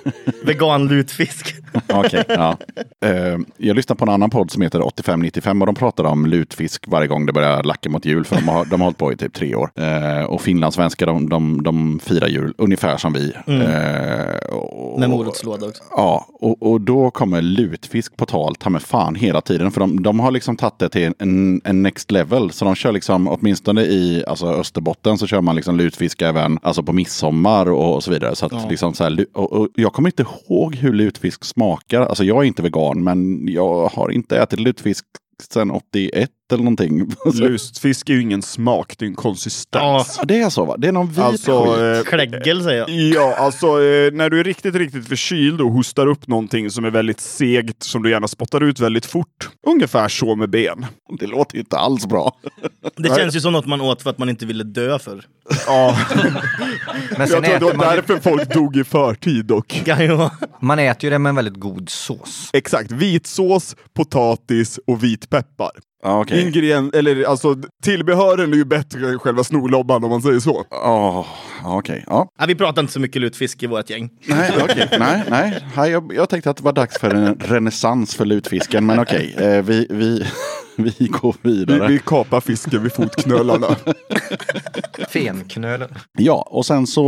S3: Vegan lutfisk.
S2: Okej, ja. Eh, jag lyssnar på en annan podd som heter 8595 och de pratar om lutfisk varje gång det börjar lacka mot jul. För de har, de har hållit på i typ tre år. Eh, och finlandssvenskar de, de, de firar jul ungefär som vi. Eh, och,
S3: Med morotslåda också.
S2: Ja, och, och då kommer lutfisk på tal, ta med fan hela tiden. För de, de har liksom tagit det till en, en next level. Så de kör liksom, åtminstone i alltså Österbotten så kör man liksom lutfisk även alltså på midsommar och, och så vidare. Så att
S3: Ja.
S2: liksom så här, och, och jag kommer inte ihåg hur lutfisk smakar. Alltså jag är inte vegan, men jag har inte ätit lutfisk sedan 81 eller någonting. Så-
S1: lustfisk är ju ingen smak, det är en konsistens.
S2: Ja, det är så va? Det är någon vit
S1: Alltså,
S2: skit.
S1: eh,
S3: Kläggel säger jag.
S1: Ja, alltså eh, när du är riktigt, riktigt förkyld och hostar upp någonting som är väldigt segt, som du gärna spottar ut väldigt fort. Ungefär så med ben.
S2: Det låter ju inte alls bra.
S3: Det känns ju som något man åt för att man inte ville dö för.
S1: Ja,
S8: Men sen
S1: jag tror det var därför folk dog i förtid dock.
S3: Ju vara.
S8: man äter ju det med en väldigt god sås.
S1: Exakt, vitsås, potatis och vitpeppar.
S2: Ja, Okej.
S1: Ingrediens, eller alltså tillbehören är ju bättre än själva snorlobban om man säger så.
S2: Åh, Okej, ja.
S3: Ja, vi pratar inte så mycket lutfisk i vårt gäng.
S2: Nej, okej. nej, nej. jag, jag tänkte att det var dags för en renässans för lutfisken, men okej. Eh, vi, vi, vi går
S1: Vi,
S2: vidare.
S1: vi kapar fisken vid fotknölarna.
S8: Fenknölen.
S2: Ja, och sen så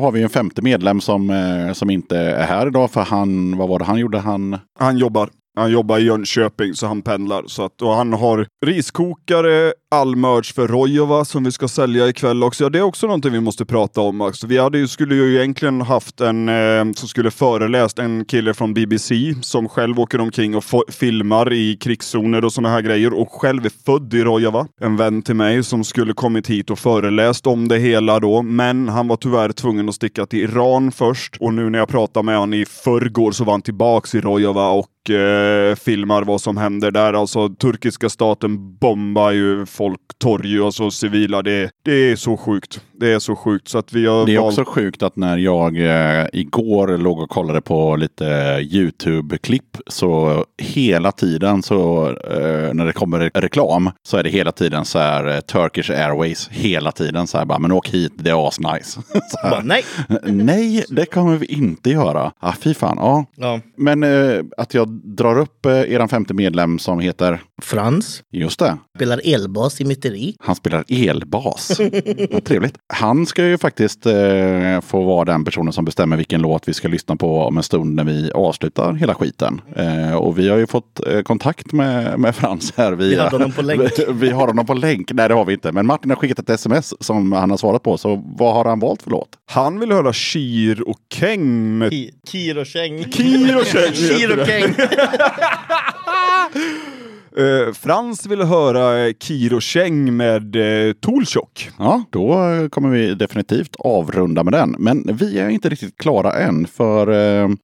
S2: har vi en femte medlem som, eh, som inte är här idag, för han, vad var det han gjorde? Han,
S1: Han jobbar. Han jobbar i Jönköping så han pendlar. Så att, och han har riskokare, all merch för Rojova som vi ska sälja ikväll också. Ja, det är också någonting vi måste prata om. Också. vi hade ju, skulle ju egentligen haft en eh, som skulle föreläst, en kille från BBC som själv åker omkring och filmar i krigszoner och sådana här grejer och själv är född i Rojava. En vän till mig som skulle kommit hit och föreläst om det hela då, men han var tyvärr tvungen att sticka till Iran först och nu när jag pratade med honom i förrgår så var han tillbaks i Rojava och eh, filmar vad som händer där. Alltså turkiska staten bombar ju folk, torg, alltså civila. Det, det är så sjukt. Det är så sjukt så att vi har
S2: det är
S1: valt...
S2: också sjukt att när jag eh, igår låg och kollade på lite YouTube-klipp så hela tiden så eh, när det kommer re- reklam så är det hela tiden så här eh, Turkish Airways hela tiden så här bara men åk hit, det är asnice.
S3: Nej.
S2: Nej, det kommer vi inte göra. Ah, fy fan, ja.
S3: Ja.
S2: Men eh, att jag drar upp eh, eran femte medlem som heter,
S3: Frans
S2: just det,
S3: spelar elbas i myteri.
S2: han spelar elbas. Vad trevligt. Han ska ju faktiskt eh, få vara den personen som bestämmer vilken låt vi ska lyssna på om en stund när vi avslutar hela skiten. Eh, och vi har ju fått eh, kontakt med, med Frans här. Via,
S3: Vi hade honom på länk.
S2: vi, vi har honom på länk. Nej, det har vi inte. Men Martin har skickat ett sms som han har svarat på. Så vad har han valt för låt?
S1: Han vill höra Shir och Keng med
S3: Ki- Kir och Käng.
S1: Kir och Käng
S3: Kir och. Käng.
S1: Eh, Frans vill höra eh, Kiro Cheng med eh, Toolshock.
S2: Ja, då eh, kommer vi definitivt avrunda med den. Men vi är inte riktigt klara än. För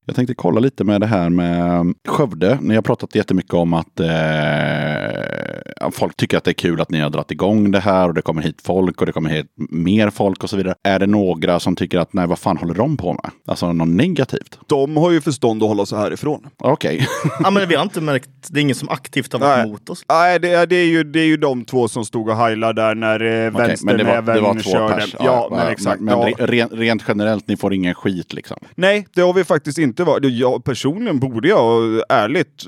S2: jag tänkte kolla lite med det här med Skövde. Ni har pratat jättemycket om att, folk tycker att det är kul att ni har dragit igång det här och det kommer hit folk och det kommer hit mer folk och så vidare. Är det några som tycker att nej, vad fan håller de på med? Alltså något negativt?
S1: De har ju förstånd att hålla sig härifrån.
S2: Okej.
S3: Ja, men vi har inte märkt, det är ingen som aktivt har varit
S1: Nej.
S3: emot oss.
S1: Nej, det är, det, är ju, det är ju de två som stod och heilade där när eh,
S2: Okej,
S1: vänstern
S2: men det var,
S1: även
S2: det var två
S1: körde.
S2: pers.
S1: Ja, men exakt.
S2: Men, men
S1: ja.
S2: re- rent, generellt, ni får ingen skit liksom.
S1: Nej, det har vi faktiskt inte varit. Jag personligen borde jag ärligt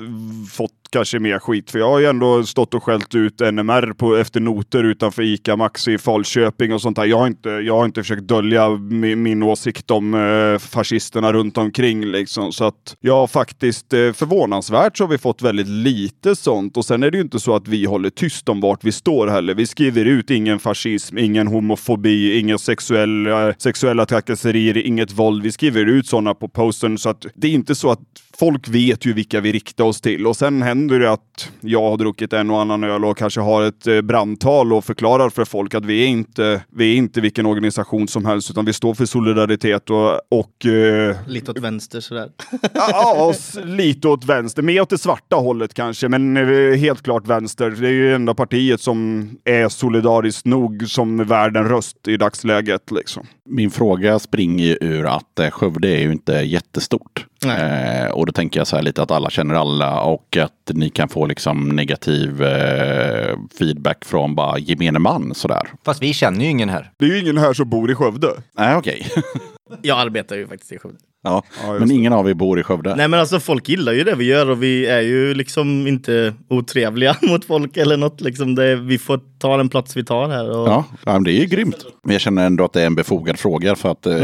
S1: fått kanske mer skit. För jag har ju ändå stått och skällt ut NMR på, efter noter utanför ICA Maxi i Falköping och sånt där. Jag har inte, jag har inte försökt dölja min, min åsikt om eh, fascisterna runt omkring liksom. Så att jag har faktiskt eh, förvånansvärt så har vi fått väldigt lite sånt. Och sen är det ju inte så att vi håller tyst om vart vi står heller. Vi skriver ut ingen fascism, ingen homofobi, inga sexuella, sexuella trakasserier, inget våld. Vi skriver ut sådana på posten så att det är inte så att folk vet ju vilka vi riktar oss till och sen händer det att jag har druckit en och annan öl och kanske har ett eh, brandtal och förklarar för folk att vi är inte, vi är inte vilken organisation som helst utan vi står för solidaritet och, och eh,
S3: Lite åt vänster sådär.
S1: ja, lite åt vänster, mer åt det svarta hållet kanske, men eh, helt klart vänster. Det är ju enda partiet som är solidariskt nog som värd en röst i dagsläget. Liksom.
S2: Min fråga springer ju ur att Skövde är ju inte jättestort. Eh, och då tänker jag så här lite att alla känner alla och att ni kan få liksom negativ eh, feedback från bara gemene man sådär.
S8: Fast vi känner ju ingen här.
S1: Det är ju ingen här som bor i Skövde.
S2: Nej, okej.
S3: Jag arbetar ju faktiskt i Skövde.
S2: Ja.
S1: Ja,
S2: Men
S1: det.
S2: ingen av er bor i Skövde?
S3: Nej men alltså folk gillar ju det vi gör och vi är ju liksom inte otrevliga mot folk eller något. Liksom det, vi får ta den plats vi tar här. Och...
S2: Ja, ja, men det är ju grymt. Men jag känner ändå att det är en befogad fråga för att eh,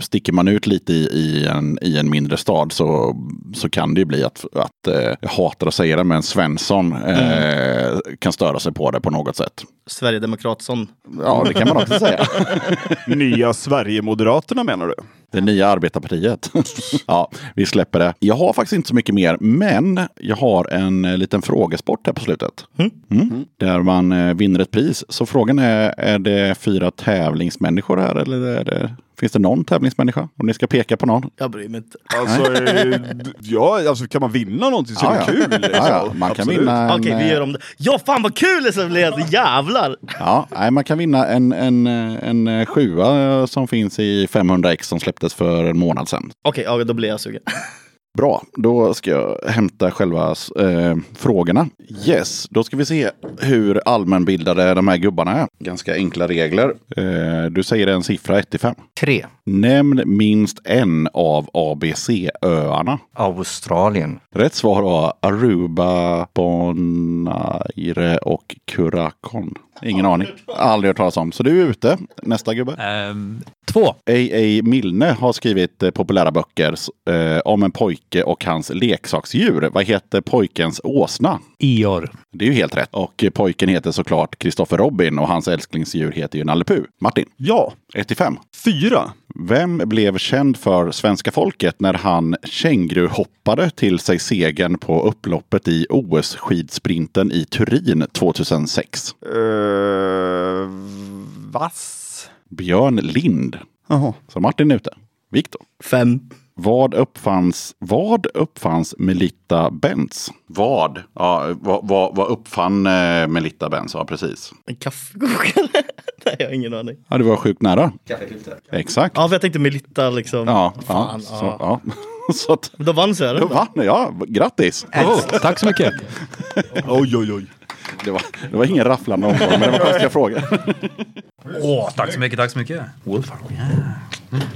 S2: sticker man ut lite i, i, en, i en mindre stad så, så kan det ju bli att, att eh, jag hatar att säga det, men Svensson eh, kan störa sig på det på något sätt.
S3: Sverigedemokratsson.
S2: Ja, det kan man också säga.
S1: Nya Sverigemoderaterna menar du?
S2: Det nya arbetarpartiet. ja, vi släpper det. Jag har faktiskt inte så mycket mer, men jag har en eh, liten frågesport här på slutet. Mm. Där man eh, vinner ett pris. Så frågan är, är det fyra tävlingsmänniskor här eller är det, finns det någon tävlingsmänniska? Om ni ska peka på någon.
S3: Jag bryr mig inte.
S1: Alltså, eh, ja, alltså kan man vinna någonting så är det
S2: Ja,
S1: kul. Liksom.
S2: Ja, ja. Man kan
S1: Absolut.
S2: vinna en,
S3: Okej, vi gör om det. Ja, fan vad kul det ska bli! Alltså, jävlar!
S2: Ja, nej, man kan vinna en, en, eh, en eh, sjua eh, som finns i 500x som släpptes för en månad sedan.
S3: Okej, ja, då blir jag sugen.
S2: Bra, då ska jag hämta själva eh, frågorna. Yes, då ska vi se hur allmänbildade de här gubbarna är. Ganska enkla regler. Eh, du säger en siffra 1 till 5.
S8: Tre.
S2: Nämn minst en av ABC-öarna.
S8: Australien.
S2: Rätt svar var Aruba, Bonaire och Curacao. Ingen aning. Aldrig hört talas om. Så du är ute. Nästa gubbe.
S9: Ehm, två.
S2: A.A. Milne har skrivit eh, populära böcker eh, om en pojke och hans leksaksdjur. Vad heter pojkens åsna?
S9: Ior.
S2: Det är ju helt rätt. Och eh, pojken heter såklart Kristoffer Robin och hans älsklingsdjur heter ju Nalle Puh. Martin,
S1: Ja,
S2: 1 till 5.
S1: fyra.
S2: Vem blev känd för svenska folket när han känguruhoppade till sig segern på upploppet i OS-skidsprinten i Turin 2006?
S1: Uh, vass.
S2: Björn Lind.
S1: Jaha.
S2: Så Martin är ute. Viktor.
S3: Fem.
S2: Vad uppfanns, vad uppfanns Melitta Benz? Vad? Ja, vad, vad, vad uppfann eh, Melitta Benz? Ja, precis.
S3: En kaffekokare? Nej, jag har ingen aning.
S2: Ja, det var sjukt nära. Exakt.
S3: Ja, för jag tänkte Melitta liksom.
S2: Ja,
S3: Fan,
S2: ja, så,
S3: ja.
S2: ja. så att,
S3: Då vann Sören.
S2: då vann Ja, grattis!
S9: Oh, tack så mycket.
S1: Oj, oj, oj.
S2: Det var, det var ingen rafflande omgång, men det var konstiga frågor.
S9: Åh, tack så mycket, tack så mycket. Wolfar.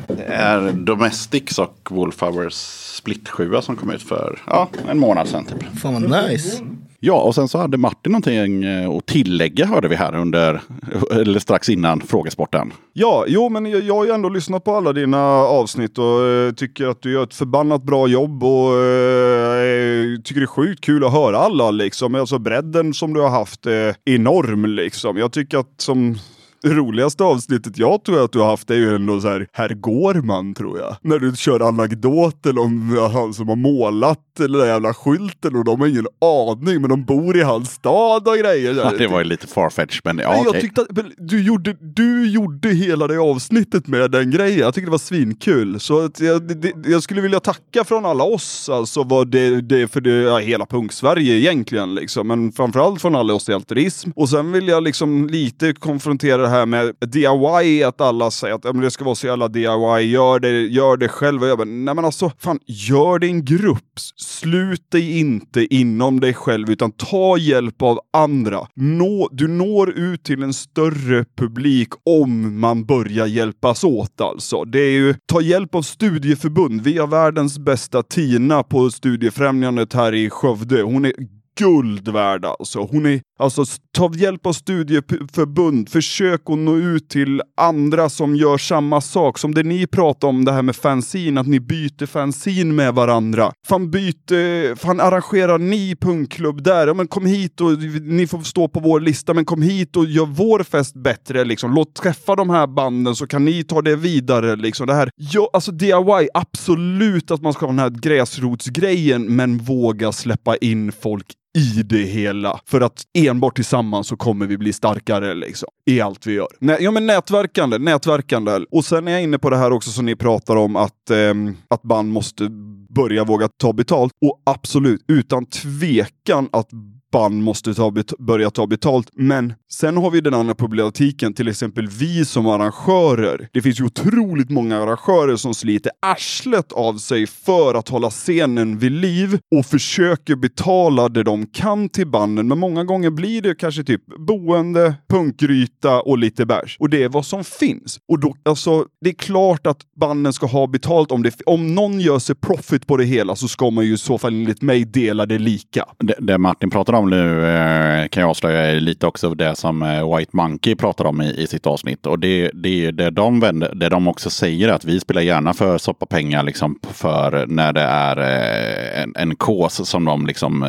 S2: Det är Domestics och Wolfhours Split 7 som kom ut för ja, en månad sedan. Typ.
S3: Fan vad nice.
S2: Ja, och sen så hade Martin någonting eh, att tillägga hörde vi här under, eller strax innan frågesporten.
S1: Ja, jo, men jag, jag har ju ändå lyssnat på alla dina avsnitt och eh, tycker att du gör ett förbannat bra jobb och eh, eh, tycker det är sjukt kul att höra alla liksom. Alltså bredden som du har haft är enorm liksom. Jag tycker att som roligaste avsnittet jag tror att du har haft är ju ändå så här, herr Gårman tror jag. När du kör anekdoten om han som har målat eller den jävla skylten och de har ingen aning men de bor i hans stad och grejer.
S2: Ja, det var ju lite farfetch men ja,
S1: Nej,
S2: okej.
S1: jag tyckte att, men du, gjorde, du gjorde hela det avsnittet med den grejen. Jag tyckte det var svinkul. Så att jag, det, jag skulle vilja tacka från alla oss, alltså vad det, det för det, ja, hela punk-Sverige egentligen. Liksom. Men framförallt från alla oss i Alterism. Och sen vill jag liksom lite konfrontera det här med DIY, att alla säger att ja, men det ska vara så jävla DIY, gör det, gör det själv. Och jag bara, nej men alltså, fan, gör det i en grupp. Slut dig inte inom dig själv, utan ta hjälp av andra. Nå, du når ut till en större publik om man börjar hjälpas åt alltså. Det är ju, ta hjälp av studieförbund. Vi har världens bästa Tina på Studiefrämjandet här i Skövde. Hon är guld värd alltså. Hon är, alltså ta hjälp av studieförbund, försök att nå ut till andra som gör samma sak. Som det ni pratar om det här med fansin, att ni byter fansin med varandra. Fan byte, fan arrangerar ni punkklubb där? Ja men kom hit och ni får stå på vår lista, men kom hit och gör vår fest bättre liksom. Låt träffa de här banden så kan ni ta det vidare liksom. Det här, ja, alltså DIY, absolut att man ska ha den här gräsrotsgrejen, men våga släppa in folk i det hela. För att enbart tillsammans så kommer vi bli starkare liksom. I allt vi gör. Nä, ja men nätverkande, nätverkande. Och sen är jag inne på det här också som ni pratar om att, eh, att band måste börja våga ta betalt. Och absolut, utan tvekan att band måste ta bet- börja ta betalt. Men sen har vi den andra problematiken, till exempel vi som arrangörer. Det finns ju otroligt många arrangörer som sliter arslet av sig för att hålla scenen vid liv och försöker betala det de kan till banden. Men många gånger blir det kanske typ boende, punkgryta och lite bärs. Och det är vad som finns. Och då, alltså, det är klart att banden ska ha betalt om det. Om någon gör sig profit på det hela så ska man ju i så fall enligt mig dela det lika.
S2: Det, det Martin pratar om nu eh, kan jag avslöja är lite också det som eh, White Monkey pratar om i, i sitt avsnitt. Och det, det det de, vänder, det de också säger att vi spelar gärna för soppa pengar liksom för när det är eh, en, en kås som de liksom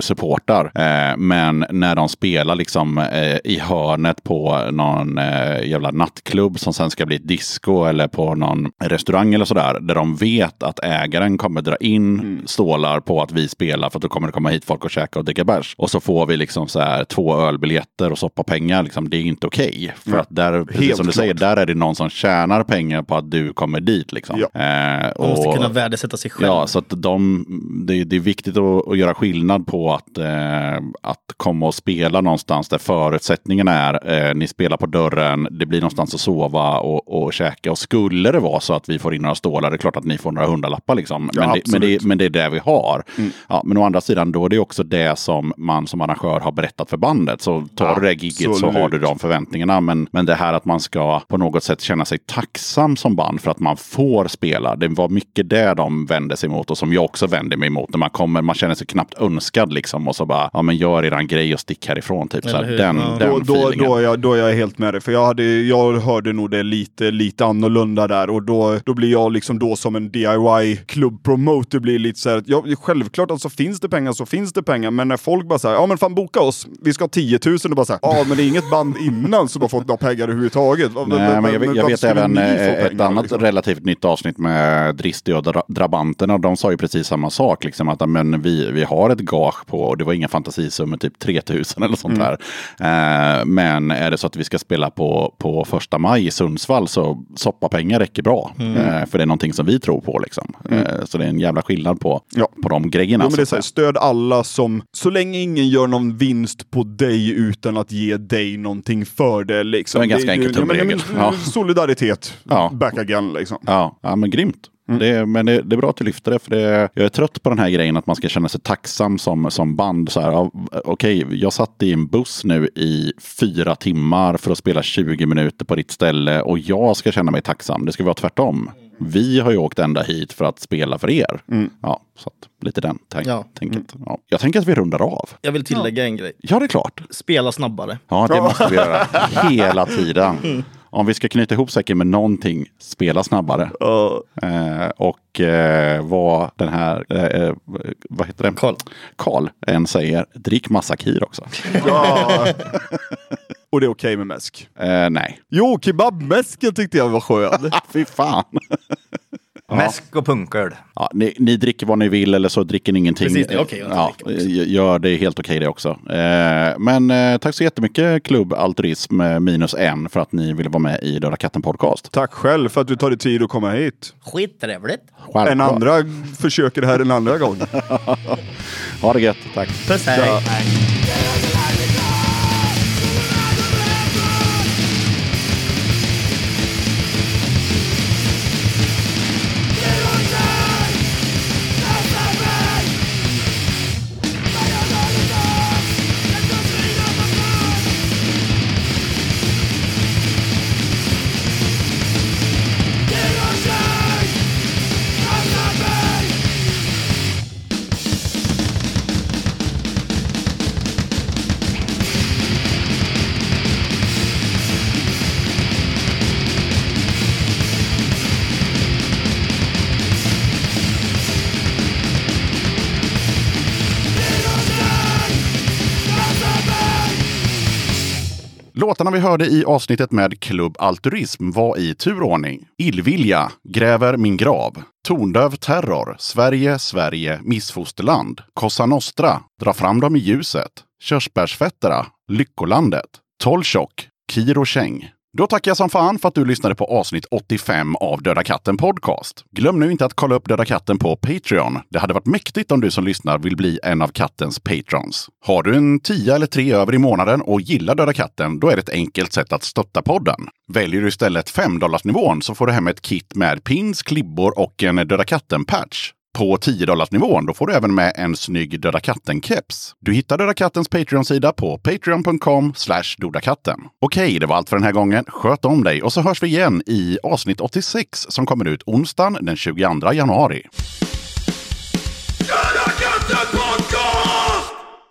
S2: supportar. Men när de spelar liksom i hörnet på någon jävla nattklubb som sen ska bli ett disco eller på någon restaurang eller sådär. Där de vet att ägaren kommer dra in stålar på att vi spelar för att då kommer det komma hit folk och käka och dricka bärs. Och så får vi liksom så här två ölbiljetter och soppapengar. Liksom, det är inte okej. För
S1: Ja.
S2: att där, precis
S1: Helt
S2: som du
S1: klart.
S2: säger, där är det någon som tjänar pengar på att du kommer dit. Liksom.
S1: Ja.
S2: Eh,
S3: Man måste
S2: och-
S3: kunna värdesätta sig själv.
S2: Ja, så att de, det, det är viktigt att, att göra skillnad på att, eh, att komma och spela någonstans där förutsättningarna är, eh, ni spelar på dörren, det blir någonstans att sova och, och käka. Och skulle det vara så att vi får in några stålar, det är klart att ni får några hundralappar liksom.
S1: Ja,
S2: men, det, men, det, men det är det vi har. Ja, men å andra sidan, då är det också det som man som arrangör har berättat för bandet. Så tar du det gigget så har du de förväntningarna. Men, men det här att man ska på något sätt känna sig tacksam som band för att man får spela. Det var mycket det de vände sig mot och som jag också vänder mig emot. När man kommer, man känner sig knappt önskad liksom och så bara, ja men gör eran grej och stick härifrån. Typ. Så här, den,
S3: Ja.
S2: den
S1: då, då, då, är jag, då är jag helt med dig. För jag, hade, jag hörde nog det lite, lite annorlunda där. Och då, då blir jag liksom då som en DIY-klubb-promoter blir lite så här. att Ja, självklart alltså finns det pengar så finns det pengar. Men när folk bara säger ja men fan boka oss, vi ska ha 10 000 och bara här, ja men det är inget band innan som har fått några pengar överhuvudtaget.
S2: Nej,
S1: vad-
S2: men jag, vet-
S1: vad
S2: jag vet även eh, ett
S1: pengar,
S2: annat
S1: liksom?
S2: relativt nytt avsnitt med Dristi och Dra- Drabanterna. De sa ju precis samma sak. Liksom, att men vi, vi har ett gage på, och det var inga fantasisummor, typ 3000 eller sånt där. Eh, men är det så att vi ska spela på, på första maj i Sundsvall så soppapengar räcker bra. Eh, för det är någonting som vi tror på. Liksom. Eh, så det är en jävla skillnad på,
S1: Ja.
S2: på de grejerna.
S1: Jo, men det är
S2: så
S1: här, stöd alla som, så länge ingen gör någon vinst på dig utan att ge dig någonting för det. Liksom.
S2: Det är en ganska enkel tumregel. Ja.
S1: Solidaritet,
S2: Ja.
S1: back again liksom.
S2: Ja, ja men grymt. Det, är- men det, det är bra att du lyfter det, för det, jag är trött på den här grejen att man ska känna sig tacksam som, som band. Så här, ja, Okej, jag satt i en buss nu i fyra timmar för att spela 20 minuter på ditt ställe och jag ska känna mig tacksam. Det ska vara tvärtom. Vi har ju åkt ända hit för att spela för er. Ja, så att, lite den tänk,
S3: Ja.
S2: tänket. Ja. Jag tänker att vi rundar av.
S3: Jag vill tillägga en grej.
S2: Ja, det är klart.
S3: Spela snabbare.
S2: Ja, det måste vi göra. Hela tiden. Om vi ska knyta ihop säcken med någonting, spela snabbare. Eh, och eh, vad den här, eh, eh, vad heter det?
S3: Karl.
S2: Karl än säger, drick massa kir också.
S1: Ja. Och det är okej med mäsk.
S2: Eh, nej.
S1: Jo, kebabmäsken tyckte jag var skön.
S2: Fy fan.
S8: Mäsk och punköl.
S2: Ja, ni, ni dricker vad ni vill eller så dricker ni ingenting.
S3: Precis, det är okej att
S2: ja. Gör det är helt okej det också. Eh, men eh, tack så jättemycket Klubb Altruism eh, minus en för att ni ville vara med i Döda katten podcast.
S1: Tack själv för att du tar dig tid att komma hit.
S3: Skittrevligt.
S2: Självklart.
S1: En andra försöker det här en andra gång.
S2: Ha det gött. Tack.
S3: Puss hej.
S2: Låtarna vi hörde i avsnittet med Klubb Altruism var i turordning. Illvilja, Gräver min grav, Tondöv terror, Sverige, Sverige, Missfosterland, Cosa Nostra, Dra fram dem i ljuset, Körsbärsfettera, Lyckolandet, Tolchok, Kiro Cheng. Då tackar jag som fan för att du lyssnade på avsnitt 85 av Döda katten Podcast. Glöm nu inte att kolla upp Döda katten på Patreon. Det hade varit mäktigt om du som lyssnar vill bli en av kattens patrons. Har du en tia eller tre över i månaden och gillar Döda katten, då är det ett enkelt sätt att stötta podden. Väljer du istället 5 nivån så får du hem ett kit med pins, klibbor och en Döda katten-patch. På 10 nivån då får du även med en snygg Döda katten-keps. Du hittar Döda kattens Patreon-sida på patreon.com dodakatten. Okej, det var allt för den här gången. Sköt om dig och så hörs vi igen i avsnitt 86 som kommer ut onsdagen den 22 januari.